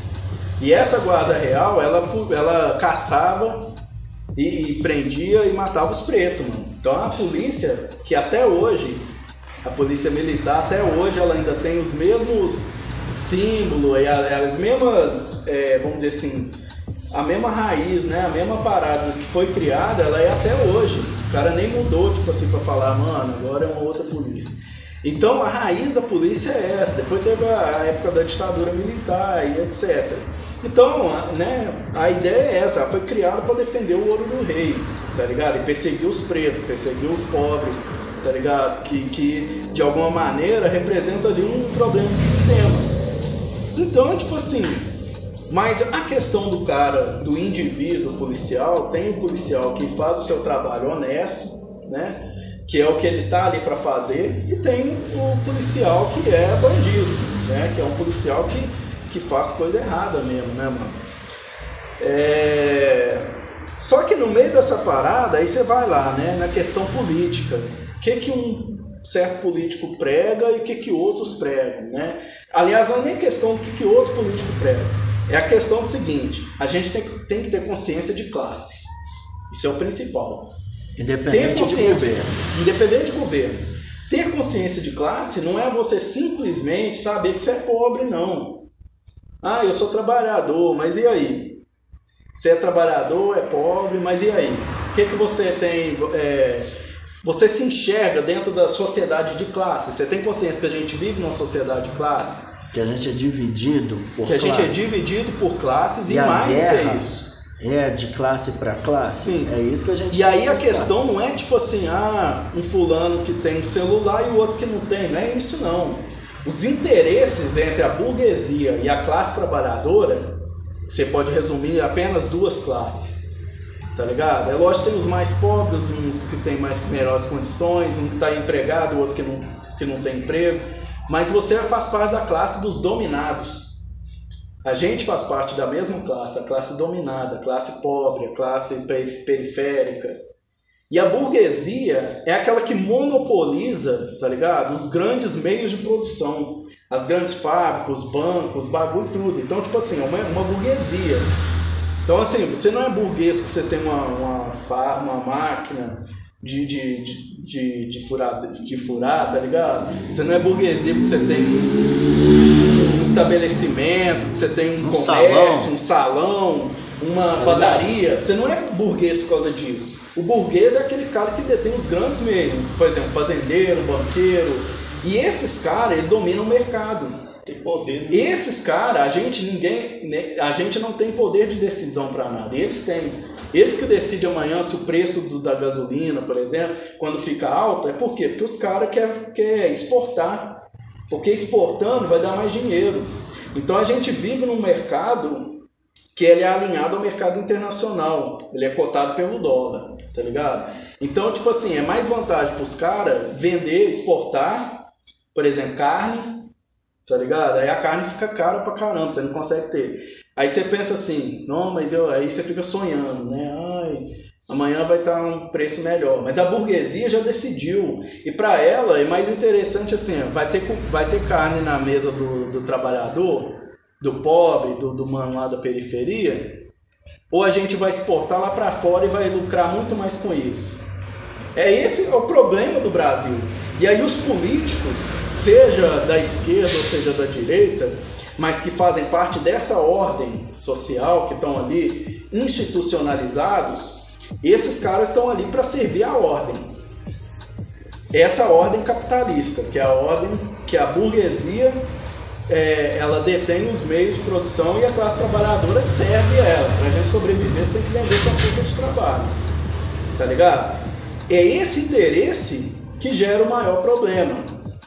E essa guarda real, ela, ela caçava e, e prendia e matava os pretos, mano. Então a polícia, que até hoje, a polícia militar até hoje, ela ainda tem os mesmos símbolos, e as mesmas, é, vamos dizer assim, a mesma raiz, né? A mesma parada que foi criada, ela é até hoje. Os caras nem mudou, tipo assim, pra falar, mano, agora é uma outra polícia. Então a raiz da polícia é essa. Depois teve a época da ditadura militar e etc. Então, né, a ideia é essa, foi criada para defender o ouro do rei, tá ligado? E perseguir os pretos, perseguir os pobres, tá ligado? Que, que de alguma maneira representa ali um problema de sistema. Então, tipo assim, mas a questão do cara, do indivíduo policial, tem o policial que faz o seu trabalho honesto, né? Que é o que ele tá ali para fazer, e tem o policial que é bandido, né? Que é um policial que que faz coisa errada mesmo, né, mano? É... Só que no meio dessa parada, aí você vai lá, né, na questão política. O que, que um certo político prega e o que, que outros pregam, né? Aliás, não é nem questão do que, que outro político prega. É a questão do seguinte: a gente tem, tem que ter consciência de classe. Isso é o principal. Independente de governo. Independente de governo. Ter consciência de classe não é você simplesmente saber que você é pobre, não. Ah, eu sou trabalhador, mas e aí? Você é trabalhador, é pobre, mas e aí? O que, que você tem. É, você se enxerga dentro da sociedade de classe. Você tem consciência que a gente vive numa sociedade de classe? Que a gente é dividido por Que a gente é classe. dividido por classes e, E mais do guerra que isso. É de classe para classe? Sim. É isso que a gente E aí a buscar. questão não é tipo assim, ah, um fulano que tem um celular e o outro que não tem. Não é isso não. Os interesses entre a burguesia e a classe trabalhadora, você pode resumir apenas duas classes. Tá ligado? É lógico que tem os mais pobres, uns que têm mais melhores condições, um que está empregado, o outro que não, que não tem emprego. Mas você faz parte da classe dos dominados. A gente faz parte da mesma classe, a classe dominada, a classe pobre, a classe peri- periférica. E a burguesia é aquela que monopoliza, tá ligado? Os grandes meios de produção, as grandes fábricas, os bancos, bagulho tudo. Então, tipo assim, é uma, uma burguesia. Então, assim, você não é burguês porque você tem uma, uma, uma máquina de, de, de, de, de, furar, de furar, tá ligado? Você não é burguesia porque você tem um estabelecimento, que você tem um, Um comércio, salão. um salão, uma ligado? padaria. Você não é burguês por causa disso. O burguês é aquele cara que detém os grandes meios, por exemplo, fazendeiro, banqueiro. E esses caras, eles dominam o mercado. Tem poder. né? Esses caras, a gente ninguém, né, a gente não tem poder de decisão para nada. Eles têm. Eles que decidem amanhã se o preço do- da gasolina, por exemplo, quando fica alto, é por quê? Porque os caras querem quer exportar. Porque exportando vai dar mais dinheiro. Então a gente vive num mercado que ele é alinhado ao mercado internacional. Ele é cotado pelo dólar, tá ligado? Então, tipo assim, é mais vantagem para os caras vender, exportar, por exemplo, carne, tá ligado? Aí a carne fica cara pra caramba, você não consegue ter. Aí você pensa assim, não, mas eu, aí você fica sonhando, né? Ai, amanhã vai estar um preço melhor. Mas a burguesia já decidiu. E para ela é mais interessante assim, vai ter, vai ter carne na mesa do, do trabalhador, do pobre, do, do mano lá da periferia, ou a gente vai exportar lá para fora e vai lucrar muito mais com isso. É esse o problema do Brasil. E aí os políticos, seja da esquerda ou seja da direita, mas que fazem parte dessa ordem social, que estão ali institucionalizados, esses caras estão ali para servir a ordem. Essa ordem capitalista, que é a ordem que a burguesia é, ela detém os meios de produção e a classe trabalhadora serve ela. Para a gente sobreviver, você tem que vender sua força de trabalho. Tá ligado? É esse interesse que gera o maior problema.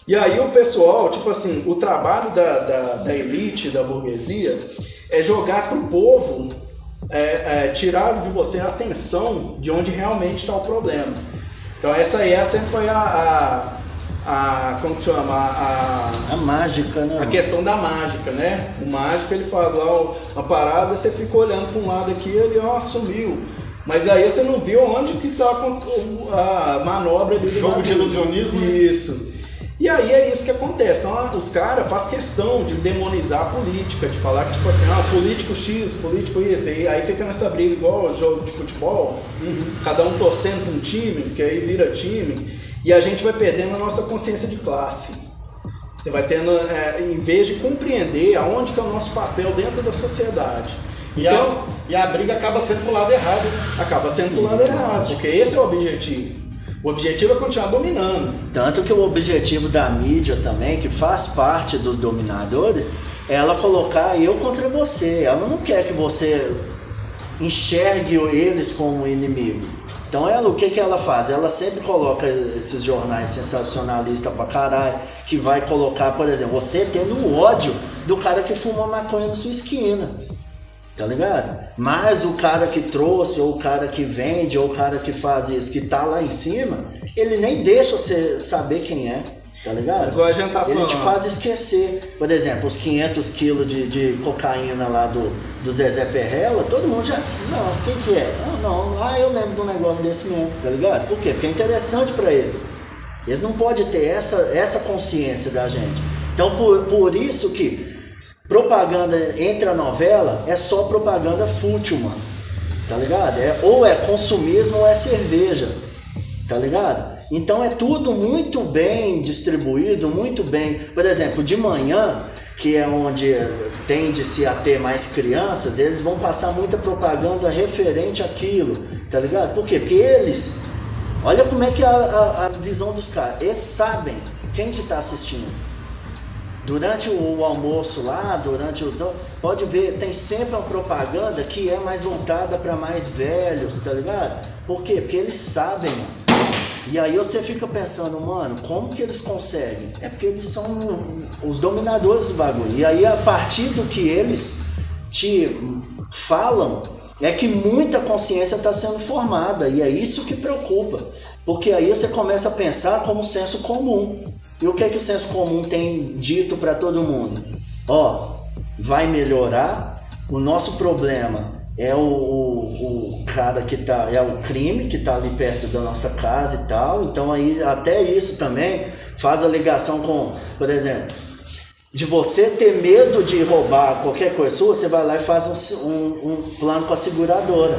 E aí o pessoal, tipo assim, o trabalho da, da, da elite, da burguesia, é jogar pro povo, é, é, tirar de você a atenção de onde realmente está o problema. Então essa aí essa foi a, a, a como que chama? A, a- A mágica, né? a questão da mágica, né? O mágico ele faz lá uma parada, você fica olhando para um lado aqui, ele ó, sumiu. Mas aí você não viu onde que tá com- a manobra do Jogo de ilusionismo, né? Isso. E aí é isso que acontece. Então os caras fazem questão de demonizar a política, de falar que tipo assim, ah, político X, político isso. E aí fica nessa briga igual o jogo de futebol, cada um torcendo para um time, que aí vira time, e a gente vai perdendo a nossa consciência de classe. Você vai tendo, é, em vez de compreender aonde que é o nosso papel dentro da sociedade. E, Então, a, e a briga acaba sendo pro lado errado. acaba sendo pro lado errado, porque esse é o objetivo. O objetivo é continuar dominando. Tanto que o objetivo da mídia também, que faz parte dos dominadores, é ela colocar eu contra você. Ela não quer que você enxergue eles como inimigo. Então ela, o que, que ela faz? Ela sempre coloca esses jornais sensacionalistas pra caralho, que vai colocar, por exemplo, você tendo ódio do cara que fuma maconha na sua esquina. Tá ligado? Mas o cara que trouxe, ou o cara que vende, ou o cara que faz isso, que tá lá em cima, ele nem deixa você saber quem é. Tá ligado? Igual a gente tá Ele falando. te faz esquecer. Por exemplo, os 500 quilos de, de cocaína lá do, do Zezé Perrella, todo mundo já. Não, quem que é? Não, não. Ah, eu lembro de um negócio desse mesmo, tá ligado? Por quê? Porque é interessante pra eles. Eles não podem ter essa, essa consciência da gente. Então, por, por isso que propaganda entre a novela é só propaganda fútil, mano. Tá ligado? É, ou é consumismo ou é cerveja. Tá ligado? Então é tudo muito bem distribuído, muito bem. Por exemplo, de manhã, que é onde tende-se a ter mais crianças, eles vão passar muita propaganda referente àquilo, tá ligado? Por quê? Porque eles, olha como é que é a, a, a visão dos caras, eles sabem quem que está assistindo. Durante o, o, almoço lá, durante o. Pode ver, tem sempre uma propaganda que é mais voltada para mais velhos, tá ligado? Por quê? Porque eles sabem, mano. E aí você fica pensando, mano, como que eles conseguem? É porque eles são os dominadores do bagulho. E aí a partir do que eles te falam, é que muita consciência está sendo formada. E é isso que preocupa. Porque aí você começa a pensar como senso comum. E o que é que o senso comum tem dito para todo mundo? Ó, vai melhorar. O nosso problema é o, o, cara que tá, é o crime que está ali perto da nossa casa e tal. Então aí até isso também faz a ligação com, por exemplo, de você ter medo de roubar qualquer coisa sua, você vai lá e faz um, um, um plano com a seguradora.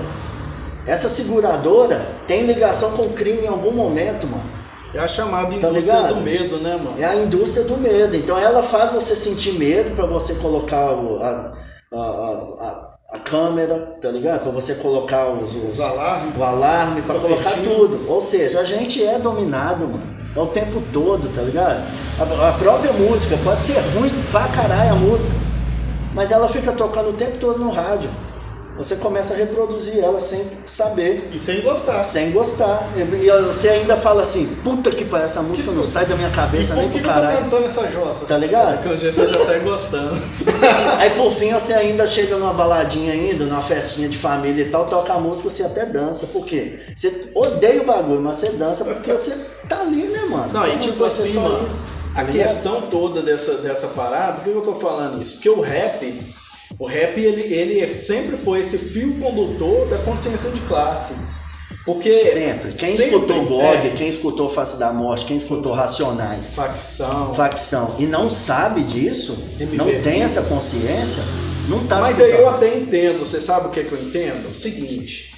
Essa seguradora tem ligação com o crime em algum momento, mano. É a chamada tá indústria ligado? do medo, né, mano? É a indústria do medo. Então ela faz você sentir medo para você colocar o, a, a, a a câmera, tá ligado? Para você colocar os, os, os alarme, o alarme, para colocar tudo. Ou seja, a gente é dominado, mano. É o tempo todo, tá ligado? A, a, própria música pode ser ruim pra caralho a música, mas ela fica tocando o tempo todo no rádio você começa a reproduzir ela sem saber. E sem gostar. Sem gostar. E você ainda fala assim, puta que pariu, essa música que não sai da minha cabeça e nem pro caralho. Eu tô cantando essa jossa? Tá ligado? Porque hoje você já tá gostando. Aí por fim você ainda chega numa baladinha ainda, numa festinha de família e tal, toca a música, você até dança. Por quê? Você odeia o bagulho, mas você dança porque você tá ali, né, mano? Não, e tipo assim, mano, isso, tá a questão toda dessa, dessa parada, por que eu tô falando isso? Porque o rap o rap ele, ele sempre foi esse fio condutor da consciência de classe. Porque sempre. Quem sempre, escutou GOG, é, quem escutou Face da Morte, quem escutou Racionais, facção, facção e não sabe disso, MV, não tem essa consciência, não tá. Mas aí eu até entendo. Você sabe o que, é que eu entendo? O seguinte.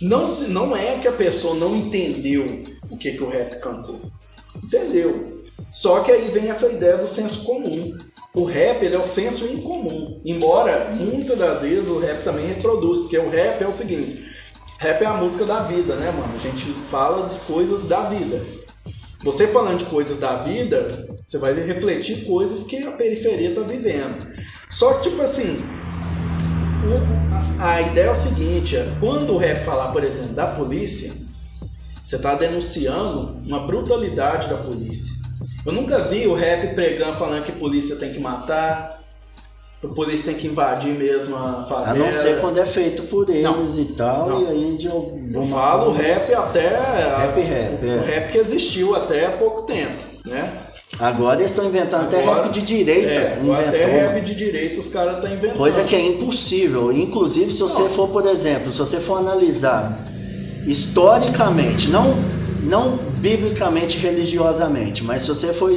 Não, não é que a pessoa não entendeu o que, que o rap cantou. Entendeu. Só que aí vem essa ideia do senso comum. O rap ele é o senso incomum, embora muitas das vezes o rap também reproduz, porque o rap é o seguinte, rap é a música da vida, né, mano? A gente fala de coisas da vida. Você falando de coisas da vida, você vai refletir coisas que a periferia tá vivendo. Só que, tipo assim, o, a, a, ideia é o seguinte: é, quando o rap falar, por exemplo, da polícia, você está denunciando uma brutalidade da polícia. Eu nunca vi o rap pregando falando que polícia tem que matar, que a polícia tem que invadir mesmo a favela. A não ser quando é feito por eles não, e tal, não. e aí de Eu falo rap até. Rap, rap. O, é. rap que existiu até há pouco tempo, né? Agora eles estão inventando até rap de direita. É, até rap de direita os caras estão inventando. Coisa que é impossível. Inclusive, se você não. for, por exemplo, se você for analisar historicamente, não não biblicamente, religiosamente, mas se você for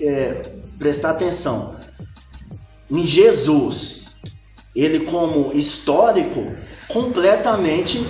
é, prestar atenção em Jesus, ele como histórico, completamente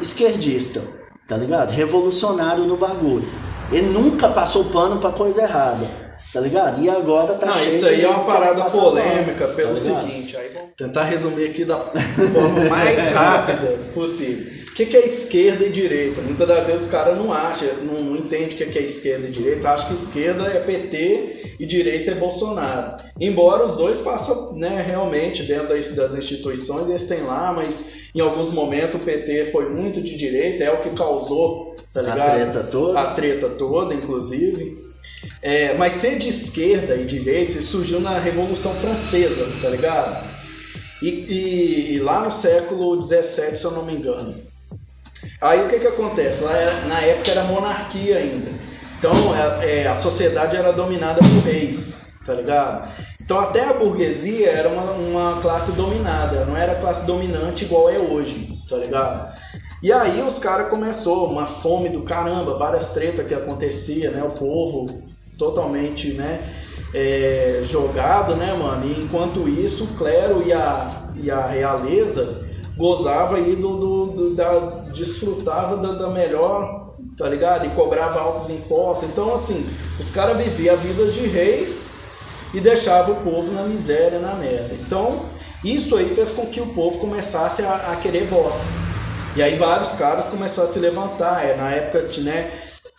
esquerdista, tá ligado? Revolucionário no bagulho. Ele nunca passou pano para coisa errada, tá ligado? E agora tá Não, cheio isso aí é uma parada polêmica pano, pelo tá seguinte, aí vamos tentar resumir aqui da forma mais rápida possível. O que, é esquerda e direita? Muitas das vezes os caras não acham, não, não entendem o que, é esquerda e direita, acham que esquerda é PT e direita é Bolsonaro. Embora os dois façam né, realmente dentro das instituições, eles têm lá, mas em alguns momentos o PT foi muito de direita, é o que causou tá ligado? a treta toda. A treta toda, inclusive. É, mas ser de esquerda e direita surgiu na Revolução Francesa, tá ligado? E, e, e, lá no século XVII, se eu não me engano. Aí o que que acontece? Lá era, na época era monarquia ainda. Então é, é, a sociedade era dominada por reis, tá ligado? Então até a burguesia era uma, uma classe dominada, não era classe dominante igual é hoje, tá ligado? E aí os caras começou uma fome do caramba, várias tretas que acontecia, né? O povo totalmente, né? É, jogado, né, mano? E enquanto isso, o clero e a, e a realeza gozava aí do, do da, desfrutava da, da, melhor tá ligado? E cobrava altos impostos. Então, assim, os caras viviam a vida de reis e deixavam o povo na miséria, na merda. Então, isso aí fez com que o povo começasse a, a querer voz. E aí vários caras começaram a se levantar. É, na época, né,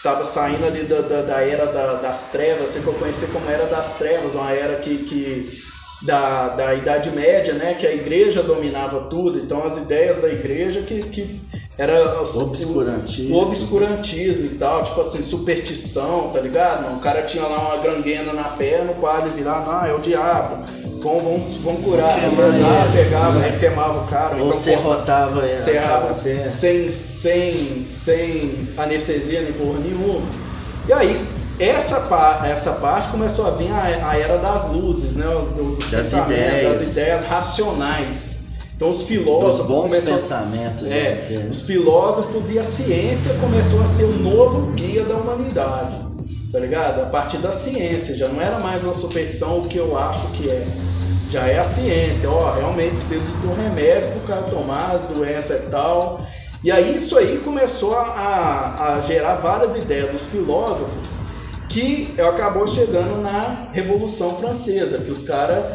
tava saindo ali da, da, da era da, das trevas, assim que eu conheci como era das trevas, uma era que, que da, da Idade Média, né, que a igreja dominava tudo, então as ideias da igreja que, que era obscurantismo. O, o obscurantismo e tal, tipo assim, superstição, tá ligado? O cara tinha lá uma granguena na perna, o padre virava, ah, é o diabo, vamos, vamos, vamos curar. Queimava, pegava, né? queimava o cara. Ou então, serrotava serrava sem, sem, sem anestesia nem porra nenhuma. E aí, essa, essa parte começou a vir a, a era das luzes, né? Do, do das ideias. Das ideias racionais. Então os filósofos. Os bons começou, pensamentos. É, os filósofos e a ciência começou a ser o novo guia da humanidade. Tá ligado? A partir da ciência, já não era mais uma superstição o que eu acho que é. Já é a ciência, ó, realmente precisa de um remédio para o cara tomar, doença e tal. E aí isso aí começou a, a gerar várias ideias dos filósofos que acabou chegando na Revolução Francesa, que os caras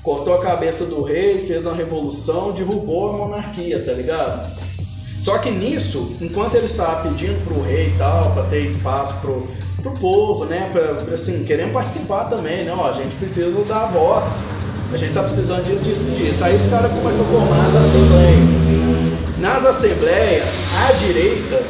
cortou a cabeça do rei, fez uma revolução, derrubou a monarquia, tá ligado? Só que nisso, enquanto ele estava pedindo pro rei e tal, para ter espaço pro, pro povo, né, pra, assim, querendo participar também, né, ó, a gente precisa dar voz, a gente tá precisando disso, disso, disso. Aí os caras começaram a formar as assembleias. Nas assembleias, a direita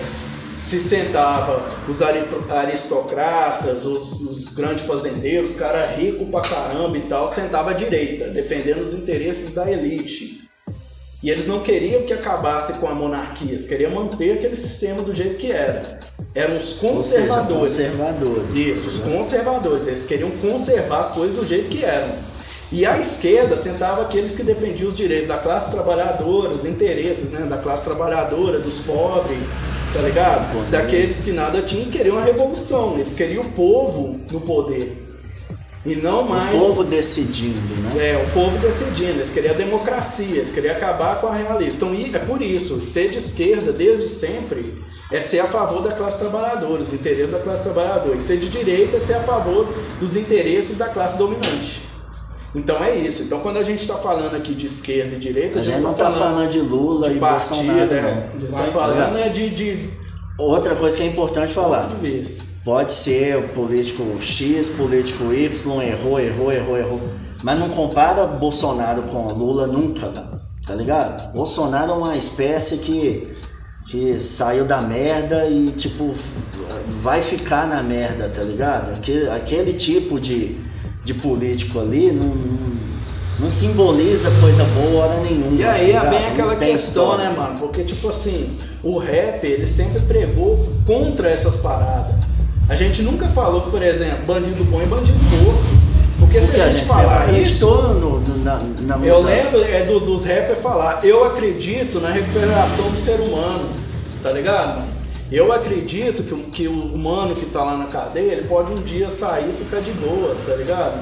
se sentava os aristocratas, os, os grandes fazendeiros, cara rico pra caramba e tal, sentava à direita, defendendo os interesses da elite. E eles não queriam que acabasse com a monarquia, eles queriam manter aquele sistema do jeito que era. Eram os conservadores. Seja, conservadores. Isso, os conservadores. Eles queriam conservar as coisas do jeito que eram. E à esquerda sentava aqueles que defendiam os direitos da classe trabalhadora, os interesses né, da classe trabalhadora, dos pobres, tá ligado? Daqueles que nada tinham queriam uma revolução, eles queriam o povo no poder. E não mais. O povo decidindo, né? É, o povo decidindo. Eles queriam a democracia, eles queriam acabar com a realista. Então, é por isso, ser de esquerda desde sempre é ser a favor da classe trabalhadora, os interesses da classe trabalhadora. E ser de direita é ser a favor dos interesses da classe dominante. Então é isso. Então quando a gente está falando aqui de esquerda e direita, a gente, não está falando, falando, de Lula de e partido, Bolsonaro. Né? Está falando é de, de, Outra coisa que é importante falar. Pode ser o político X, político Y, errou, errou, errou, errou. Mas não compara Bolsonaro com Lula nunca, tá, tá ligado? Bolsonaro é uma espécie que, que saiu da merda e, tipo, vai ficar na merda, tá ligado? Aquele, aquele tipo de de político ali não, não, não simboliza coisa boa hora nenhuma. E aí vem aquela questão, né, mano? Porque, tipo assim, o rap, ele sempre pregou contra essas paradas. A gente nunca falou, por exemplo, bandido bom e bandido morto. Porque, Porque se a, a gente, falar isso, no, no, na, na eu lembro é do, dos rappers falar, eu acredito na recuperação do ser humano, tá ligado? Eu acredito que, que o humano que está lá na cadeia, ele pode um dia sair e ficar de boa, tá ligado?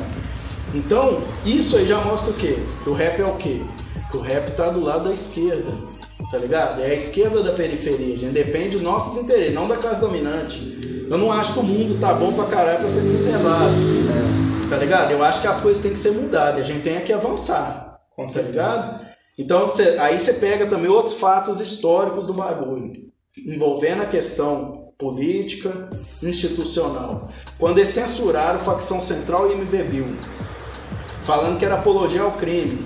Então, isso aí já mostra o quê? Que o rap é o quê? Que o rap tá do lado da esquerda, tá ligado? É a esquerda da periferia, a gente depende dos nossos interesses, não da classe dominante. Eu não acho que o mundo tá bom pra caralho pra ser preservado, tá ligado? Eu acho que as coisas têm que ser mudadas, a gente tem que avançar, tá ligado? Então, aí você pega também outros fatos históricos do bagulho envolvendo a questão política, institucional. Quando eles censuraram Facção Central e MVBio, falando que era apologia ao crime.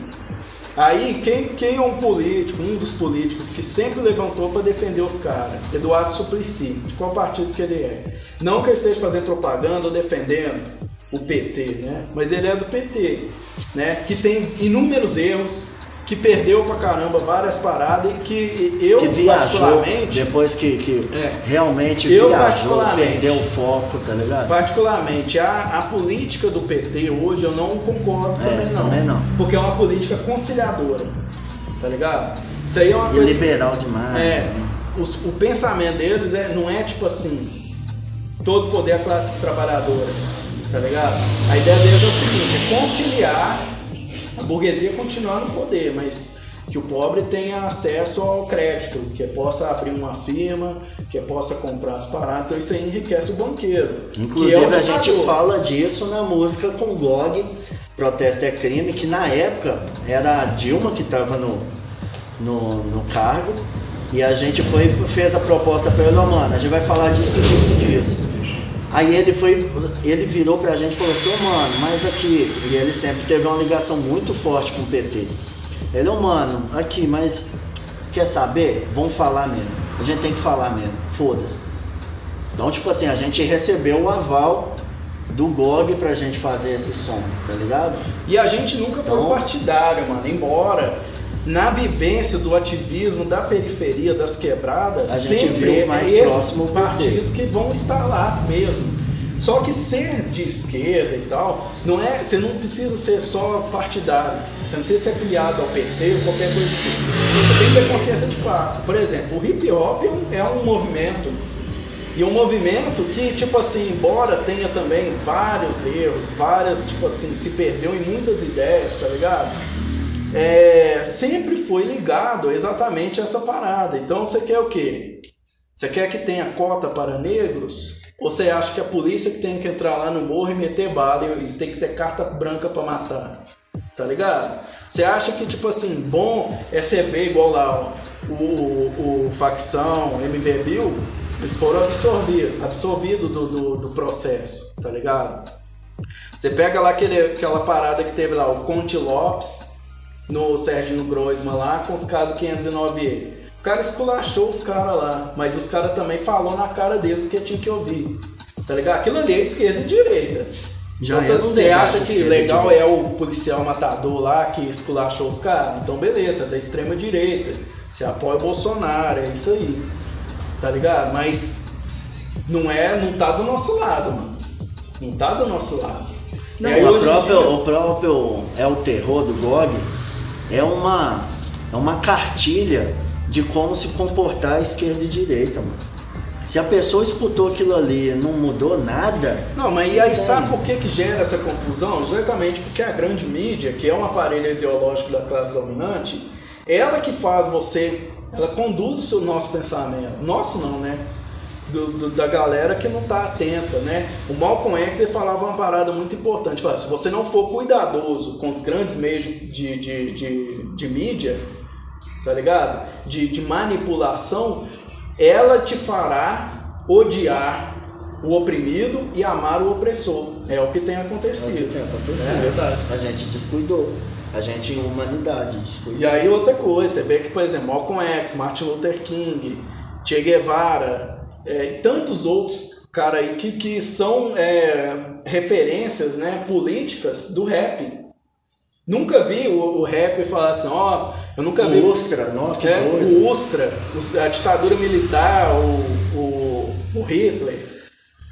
Aí, quem, quem é um político, um dos políticos que sempre levantou para defender os caras? Eduardo Suplicy. De qual partido que ele é? Não que ele esteja fazendo propaganda ou defendendo o PT, né? Mas ele é do PT, né? Que tem inúmeros erros, que perdeu pra caramba várias paradas e que eu que viajou depois que, que é, realmente eu viajou, perdeu o foco, tá ligado? Particularmente, a, a política do PT hoje eu não concordo é, também, não, também não. Porque é uma política conciliadora, tá ligado? Isso aí é uma e coisa. liberal demais. É, né? os, o pensamento deles é, não é tipo assim, todo poder a classe trabalhadora, tá ligado? A ideia deles é o seguinte, é conciliar a burguesia continuar no poder, mas que o pobre tenha acesso ao crédito, que possa abrir uma firma, que possa comprar as paradas, então isso aí enriquece o banqueiro. Inclusive é a gente fala disso na música com Gog, Protesto é Crime, que na época era a Dilma que estava no, no, no cargo, e a gente foi, fez a proposta para ele, mano, a gente vai falar disso, disso, disso. Aí ele foi, ele virou pra gente e falou assim, ô mano, mas aqui, e ele sempre teve uma ligação muito forte com o PT. Ele, ô mano, aqui, mas quer saber? Vamos falar mesmo. A gente tem que falar mesmo, foda-se. Então, tipo assim, a gente recebeu o aval do GOG pra gente fazer esse som, tá ligado? E a gente nunca foi Então- partidário, mano. Embora na vivência do ativismo da periferia, das quebradas, A gente sempre viu mais é próximo do partidos que vão estar lá mesmo. Só que ser de esquerda e tal, não é, você não precisa ser só partidário. Você não precisa ser afiliado ao PT ou qualquer coisa assim. Você tem que ter consciência de classe. Por exemplo, o hip hop é um, é um movimento e um movimento que, tipo assim, embora tenha também vários erros, várias, tipo assim, se perdeu em muitas ideias, tá ligado? É, sempre foi ligado exatamente a essa parada. Então você quer o quê? Você quer que tenha cota para negros? Ou você acha que a polícia que tem que entrar lá no morro e meter bala e tem que ter carta branca para matar? Tá ligado? Você acha que, tipo assim, bom é ver igual lá ó, o, o, o facção, MV Bill, eles foram absorvidos, absorvidos do, do, do processo, tá ligado? Você pega lá aquele, aquela parada que teve lá, o Conte Lopes, no Serginho Groisman lá, com os caras do 509E. O cara esculachou os caras lá, mas os caras também falou na cara deles o que tinha que ouvir. Tá ligado? Aquilo ali é esquerda e direita. Já Então, um você debate acha que e legal é o policial matador lá que esculachou os caras? Então beleza, é da extrema direita. Você apoia o Bolsonaro, é isso aí. Tá ligado? Mas não é, não tá do nosso lado, mano. Não tá do nosso lado. Não, E aí, em própria- dia- o próprio É o Terror do GOG é uma, é uma cartilha de como se comportar a esquerda e direita, mano. Se a pessoa escutou aquilo ali e não mudou nada, Não, mas e aí Então- sabe por que, que gera essa confusão? Exatamente porque a grande mídia, que é um aparelho ideológico da classe dominante, ela que faz você, ela conduz o seu nosso pensamento. Nosso não, né? Do, do- da galera que não tá atenta, né? O Malcolm X ele falava uma parada muito importante. Fala, se você não for cuidadoso com os grandes meios de, de, de, de mídia, tá ligado? De, de manipulação, ela te fará odiar o oprimido e amar o opressor. É o que tem é o que acontecido. tem acontecido. É verdade. A gente descuidou. A gente, humanidade, descuidou. E aí outra coisa, você vê que, por exemplo, Malcolm X, Martin Luther King, Che Guevara, é, e tantos outros cara aí que, que são é, referências né, políticas do rap. Nunca vi o, o rap falar assim, ó, eu nunca vi O Ustra, não, que É, doido. o Ustra, a ditadura militar, o, o, o Hitler,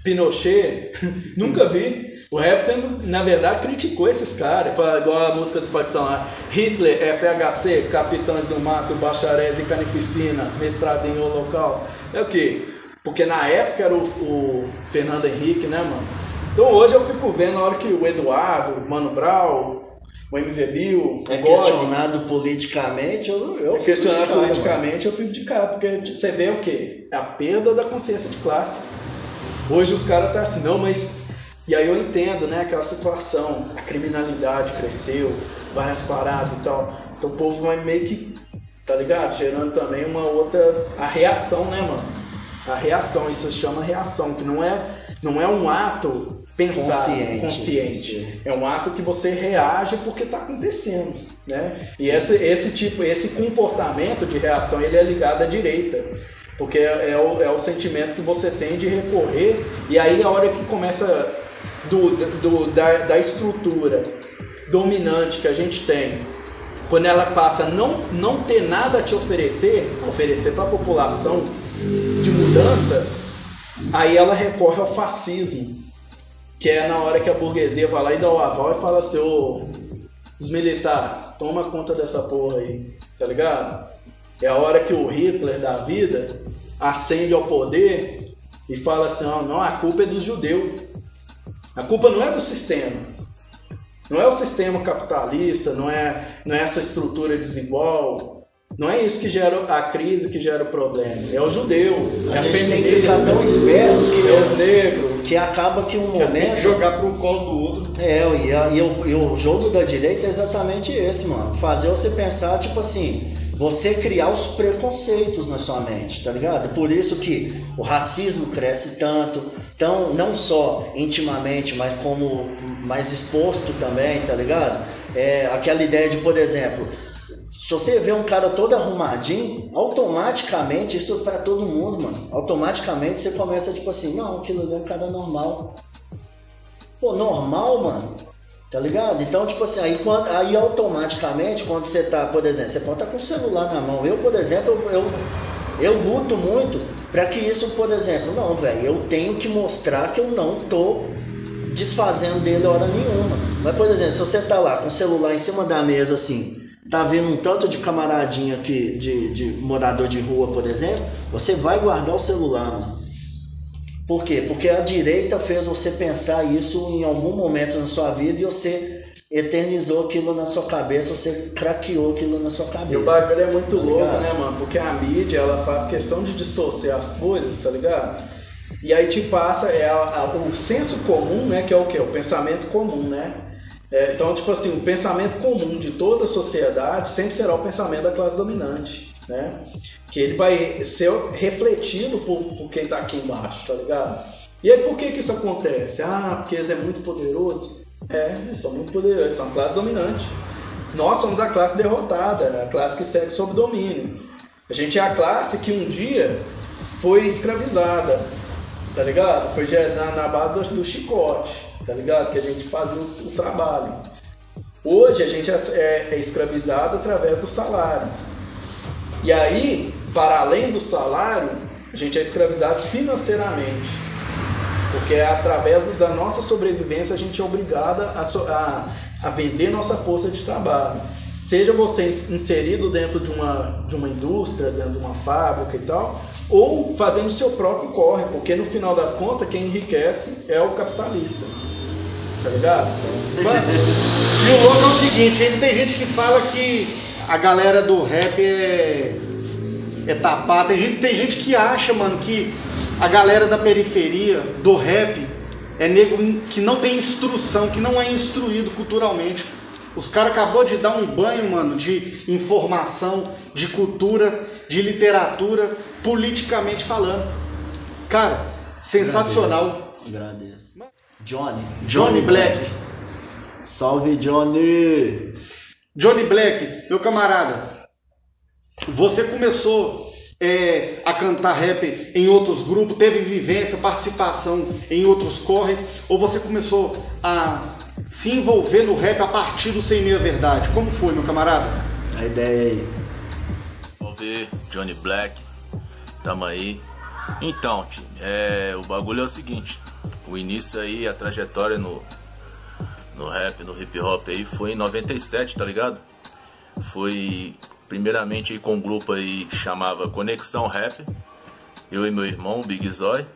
Pinochet, nunca vi. O rap sempre, na verdade, criticou esses caras. Fala igual a música do facção lá. Hitler, FHC, Capitães do Mato, Bacharéis em Canificina, mestrado em Holocausto. É o quê? Porque na época era o, o Fernando Henrique, né, mano? Então hoje eu fico vendo na hora que o Eduardo, o Mano Brown, o MV Bill, É God, questionado politicamente, eu, eu fico questionar de cara, politicamente, eu fico de cara, porque você vê o quê? É a perda da consciência de classe. Hoje os caras tá assim, não, mas. E aí eu entendo, né, aquela situação, a criminalidade cresceu, várias paradas e tal. Então o povo vai meio que, tá ligado? Gerando também uma outra. A reação, né, mano? A reação, isso se chama reação, que não é, não é um ato pensado, Consciente. consciente. É um ato que você reage porque está acontecendo, né? E esse, esse tipo, esse comportamento de reação, ele é ligado à direita. Porque é, é o, é o sentimento que você tem de recorrer, e aí a hora que começa do, do, da, da estrutura dominante que a gente tem, quando ela passa a não, não ter nada a te oferecer, oferecer para a população de mudança, aí ela recorre ao fascismo. Que é na hora que a burguesia vai lá e dá o aval e fala assim, ô, os militares, toma conta dessa porra aí, tá ligado? É a hora que o Hitler da vida ascende ao poder e fala assim, ó, não, a culpa é dos judeus. A culpa não é do sistema. Não é o sistema capitalista, não é, não é essa estrutura desigual. Não é isso que gera a crise, que gera o problema. É o judeu, A é gente tem que ficar tão esperto que, é os negros. que acaba que um Que assim, momento. jogar pro colo do outro. É, e, a- e o, e o jogo da direita é exatamente esse, mano. Fazer você pensar, tipo assim, você criar os preconceitos na sua mente, tá ligado? Por isso que o racismo cresce tanto, tão, não só intimamente, mas como mais exposto também, tá ligado? É, aquela ideia de, por exemplo, se você vê um cara todo arrumadinho, automaticamente, isso é pra todo mundo, mano. Automaticamente você começa, tipo assim, não, aquilo ali é um cara normal. Pô, normal, mano. Tá ligado? Então, tipo assim, aí, quando, aí automaticamente, quando você tá, por exemplo, você pode estar com o celular na mão. Eu, por exemplo, eu, eu luto muito pra que isso, por exemplo, não, velho, eu tenho que mostrar que eu não tô desfazendo dele hora nenhuma. Mas, por exemplo, se você tá lá com o celular em cima da mesa, assim, tá vendo um tanto de camaradinho aqui, de, de morador de rua, por exemplo, você vai guardar o celular, mano. Por quê? Porque a direita fez você pensar isso em algum momento na sua vida e você eternizou aquilo na sua cabeça, você craqueou aquilo na sua E cabeça. o bagulho é muito Tá louco, ligado? né, mano? Porque a mídia, ela faz questão de distorcer as coisas, tá ligado? E aí te passa é a- a- o senso comum, né? Que é o quê? O pensamento comum, né? É, então, tipo assim, o pensamento comum de toda a sociedade sempre será o pensamento da classe dominante, né? Que ele vai ser refletido por, por quem tá aqui embaixo, tá ligado? E aí por que que isso acontece? Ah, porque eles é muito poderoso? É, eles são muito poderosos, eles são a classe dominante. Nós somos a classe derrotada, a classe que segue sob domínio. A gente é a classe que um dia foi escravizada, tá ligado? Foi na, na base do, do chicote, tá ligado? Que a gente fazia o, trabalho. Hoje a gente é, é- é escravizado através do salário. E aí, para além do salário, a gente é escravizado financeiramente. Porque é através da nossa sobrevivência a gente é obrigada a, a- a vender nossa força de trabalho. Seja você ins- inserido dentro de uma, de uma indústria, dentro de uma fábrica e tal, ou fazendo seu próprio corre, porque no final das contas quem enriquece é o capitalista. Tá ligado? Então, e o louco é o seguinte, ainda tem gente que fala que a galera do rap é, é. Tem gente, tem gente que acha, mano, que a galera da periferia do rap é nego que não tem instrução, que não é instruído culturalmente. Os caras acabou de dar um banho, mano, de informação, de cultura, de literatura, politicamente falando. Cara, sensacional. Agradeço. Johnny. Johnny Black. Salve, Johnny! Johnny Black, meu camarada, você começou é, a cantar rap em outros grupos, teve vivência, participação em outros corre, ou você começou a se envolver no rap a partir do Sem Meia Verdade? Como foi, meu camarada? A ideia aí. Vamos ver, Johnny Black, tamo aí. Então, time, é, o bagulho é o seguinte, o início aí, a trajetória no, no rap, no hip hop aí foi em 97, tá ligado? Foi primeiramente com um grupo aí que chamava Conexão Rap, eu e meu irmão, Big Zoy.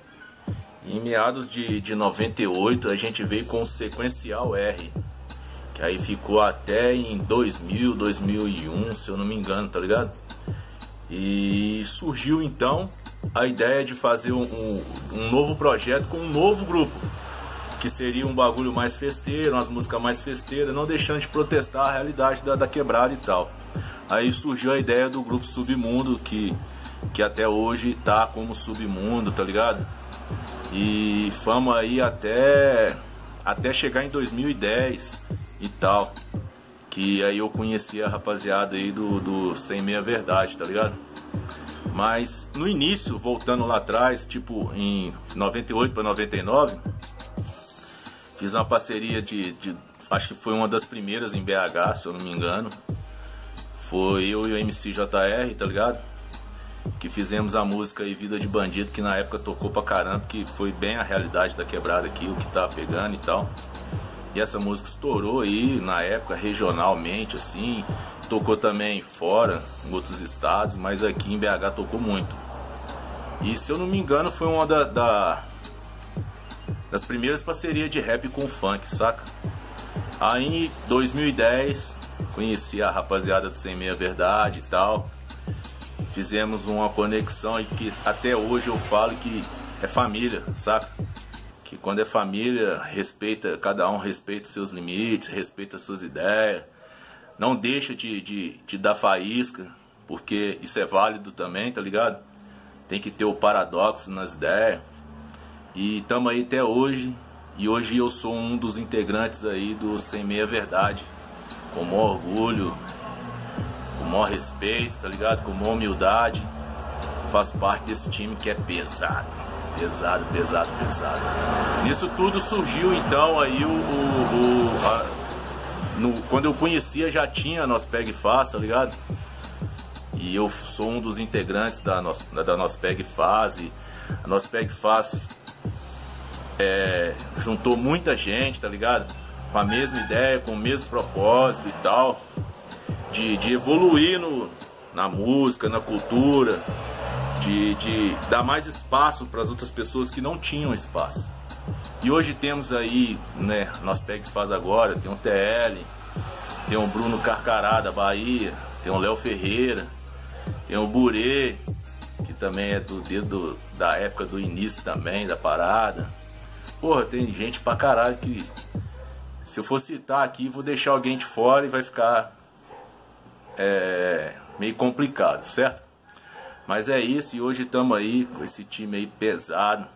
Em meados de, de 98 a gente veio com o Sequencial R, que aí ficou até em 2000, 2001, se eu não me engano, tá ligado? E surgiu então a ideia de fazer um, um- um novo projeto com um novo grupo, que seria um bagulho mais festeiro, umas músicas mais festeiras, não deixando de protestar a realidade da, da quebrada e tal. Aí surgiu a ideia do grupo Submundo, que, que até hoje tá como Submundo, tá ligado? E fama aí até, até chegar em 2010 e tal. Que aí eu conheci a rapaziada aí do, do Sem Meia Verdade, tá ligado? Mas no início, voltando lá atrás, tipo em 98 para 99, fiz uma parceria de, de- Acho que foi uma das primeiras em BH, se eu não me engano. Foi eu e o MC JR, tá ligado? Que fizemos a música aí Vida de Bandido, que na época tocou pra caramba, que foi bem a realidade da quebrada aqui, o que tava pegando e tal. E essa música estourou aí na época regionalmente, assim. Tocou também fora, em outros estados, mas aqui em BH tocou muito. E se eu não me engano, foi uma da, da- das primeiras parcerias de rap com funk, saca? Aí em 2010 conheci a rapaziada do Sem Meia Verdade e tal. Fizemos uma conexão e que até hoje eu falo que é família, saca? Que quando é família, respeita, cada um respeita os seus limites, respeita as suas ideias. Não deixa de, de, de dar faísca, porque isso é válido também, tá ligado? Tem que ter o paradoxo nas ideias. E estamos aí até hoje. E hoje eu sou um dos integrantes aí do Sem Meia Verdade. Com o maior orgulho, com o maior respeito, tá ligado? Com maior humildade. Faço parte desse time que é pesado. Pesado, pesado, pesado. Nisso tudo surgiu então aí o. o, o a, no, quando eu conhecia já tinha nosso Peg Faz, tá ligado? E eu sou um dos integrantes da nossa, da nossa Peg Fase. A nossa Peg Faz é, juntou muita gente, tá ligado? Com a mesma ideia, com o mesmo propósito e tal. De, de evoluir no, na música, na cultura, de, de dar mais espaço para as outras pessoas que não tinham espaço. E hoje temos aí, né, nosso PEG faz agora, tem um TL, tem o Bruno Carcará da Bahia, tem o Léo Ferreira, tem o Burê, que também é do, desde do, da época do início também, da parada. Porra, tem gente pra caralho que se eu for citar aqui, vou deixar alguém de fora e vai ficar é, meio complicado, certo? Mas é isso, e hoje estamos aí com esse time aí pesado,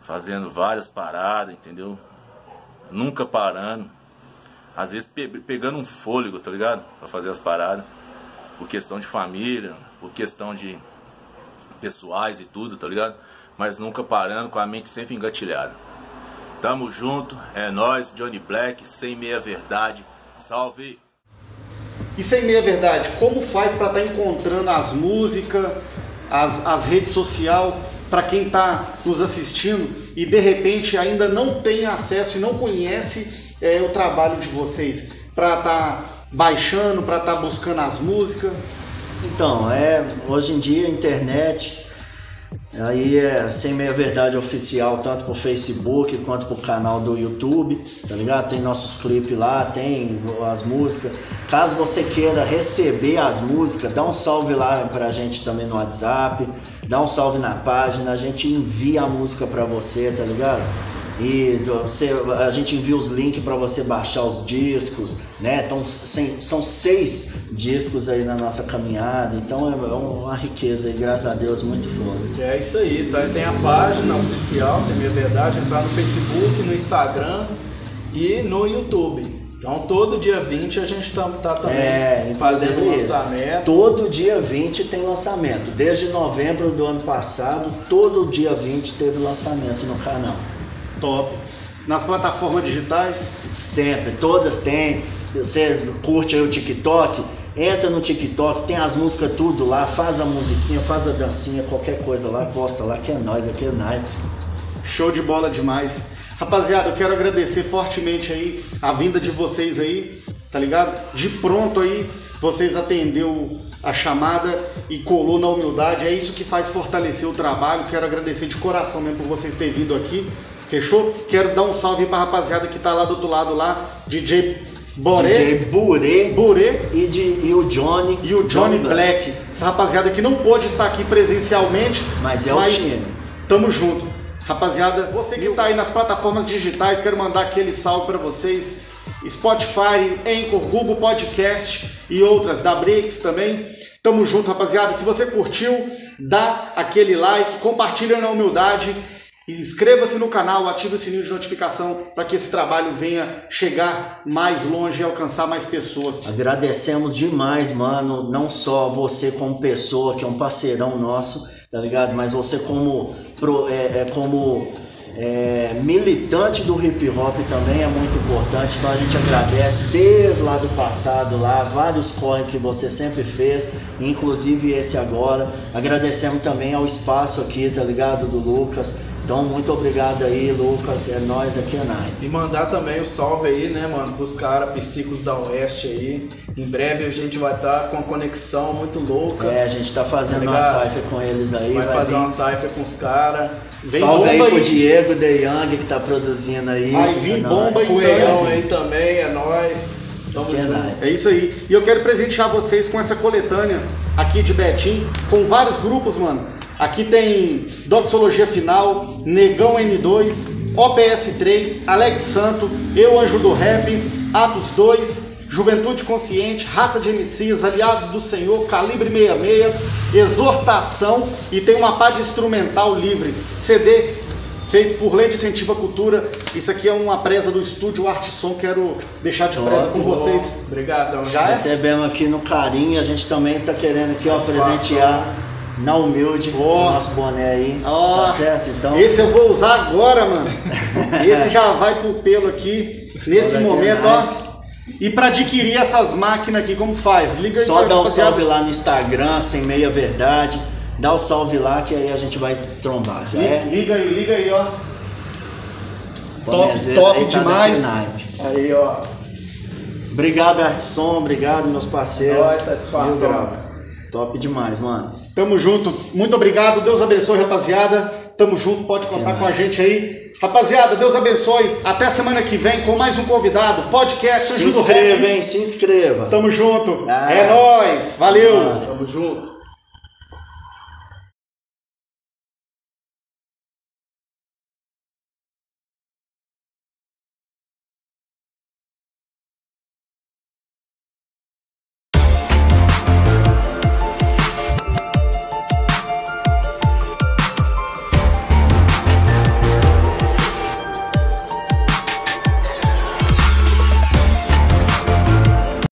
fazendo várias paradas, entendeu? Nunca parando. Às vezes pe pegando um fôlego, tá ligado? Pra fazer as paradas. Por questão de família, por questão de pessoais e tudo, tá ligado? Mas nunca parando, com a mente sempre engatilhada. Tamo junto, é nós, Johnny Black, sem meia verdade. Salve! E sem meia verdade, como faz para estar tá encontrando as músicas, as, as redes sociais, para quem está nos assistindo e de repente ainda não tem acesso e não conhece é, o trabalho de vocês, para estar tá baixando, para estar tá buscando as músicas? Então, é, hoje em dia a internet Aí é sem meia verdade oficial, tanto pro Facebook quanto pro canal do YouTube, tá ligado? Tem nossos clipes lá, tem as músicas. Caso você queira receber as músicas, dá um salve lá pra gente também no WhatsApp, dá um salve na página, a gente envia a música pra você, tá ligado? E você, a gente envia os links para você baixar os discos, né? Então, sem, são seis discos aí na nossa caminhada, então é, é uma riqueza aí, graças a Deus, muito foda. É isso aí, tá? tem a página oficial, se é minha verdade, entrar no Facebook, no Instagram e no YouTube. Então todo dia 20 a gente tá, tá também é, fazendo lançamento. Todo dia 20 tem lançamento. Desde novembro do ano passado, todo dia 20 teve lançamento no canal. Top. Nas plataformas digitais? Sempre, todas têm. Você curte aí o TikTok? Entra no TikTok, tem as músicas tudo lá, faz a musiquinha, faz a dancinha, qualquer coisa lá, posta lá que é nós, aqui é naipe. Show de bola demais. Rapaziada, eu quero agradecer fortemente aí a vinda de vocês aí, tá ligado? De pronto aí, vocês atendeu a chamada e colou na humildade. É isso que faz fortalecer o trabalho. Quero agradecer de coração mesmo por vocês terem vindo aqui. Fechou? Quero dar um salve pra rapaziada que tá lá do outro lado lá, DJ Boré. DJ Burê. Burê. E, de, e o Johnny. E o Johnny, Johnny Black. Black. Essa rapaziada que não pôde estar aqui presencialmente. Mas é mas o time. Tamo junto. Rapaziada, você que tá aí nas plataformas digitais, quero mandar aquele salve para vocês. Spotify, Anchor, Google Podcast e outras, da Brix também. Tamo junto, rapaziada. Se você curtiu, dá aquele like, compartilha na humildade Inscreva-se no canal, ative o sininho de notificação para que esse trabalho venha chegar mais longe e alcançar mais pessoas. Agradecemos demais, mano, não só você como pessoa, que é um parceirão nosso, tá ligado? Mas você como, é, é como é, militante do hip hop também é muito importante, então a gente agradece desde lá do passado, lá, vários corre que você sempre fez, inclusive esse agora. Agradecemos também ao espaço aqui, tá ligado? Do Lucas então, muito obrigado aí, Lucas. É nós daqui a Nai. E mandar também o salve aí, né, mano, pros caras psicos da Oeste aí. Em breve a gente vai estar tá com uma conexão muito louca. É, a gente tá fazendo tá uma cipher com eles aí. Vai, vai fazer vir. uma cipher com os caras. Vem Salve aí bomba pro aí. Diego De Young que tá produzindo aí. Vai vir É bomba nóis. aí. Fuegão aí também, é nóis. Tamo é nóis. É isso aí. E eu quero presentear vocês com essa coletânea aqui de Betim, com vários grupos, mano. Aqui tem Doxologia Final, Negão N2, OPS3, Alex Santo, Eu Anjo do Rap, Atos 2, Juventude Consciente, Raça de MCs, Aliados do Senhor, Calibre 66, Exortação e tem uma pá de instrumental livre. CD feito por Lei de Incentivo à Cultura. Isso aqui é uma presa do estúdio Arte Som. Quero deixar de presa com vocês. Obrigadão. Já é? Recebemos aqui no carinho, a gente também tá querendo aqui, ó, presentear na humilde Ó. o nosso boné aí. Ó. Tá certo? Então, Esse eu vou usar agora, mano. Esse já vai pro pelo aqui, nesse momento, nice. ó. E para adquirir essas máquinas aqui, como faz? Liga aí, só dá um salve lá no Instagram, sem meia verdade. Dá o salve lá que aí a gente vai trombar, já Li- é? Liga aí, liga aí, ó. Top, top aí tá demais. Aí, ó. Obrigado, Artson, obrigado, meus parceiros. Nóis, satisfação. Top demais, mano. Tamo junto. Muito obrigado. Deus abençoe, rapaziada. Tamo junto. Pode contar com a gente aí. Rapaziada, Deus abençoe. Até semana que vem com mais um convidado. Podcast Se inscreva, hein? Se inscreva. Tamo junto. Ah. É nóis. Valeu. Ah. Tamo junto.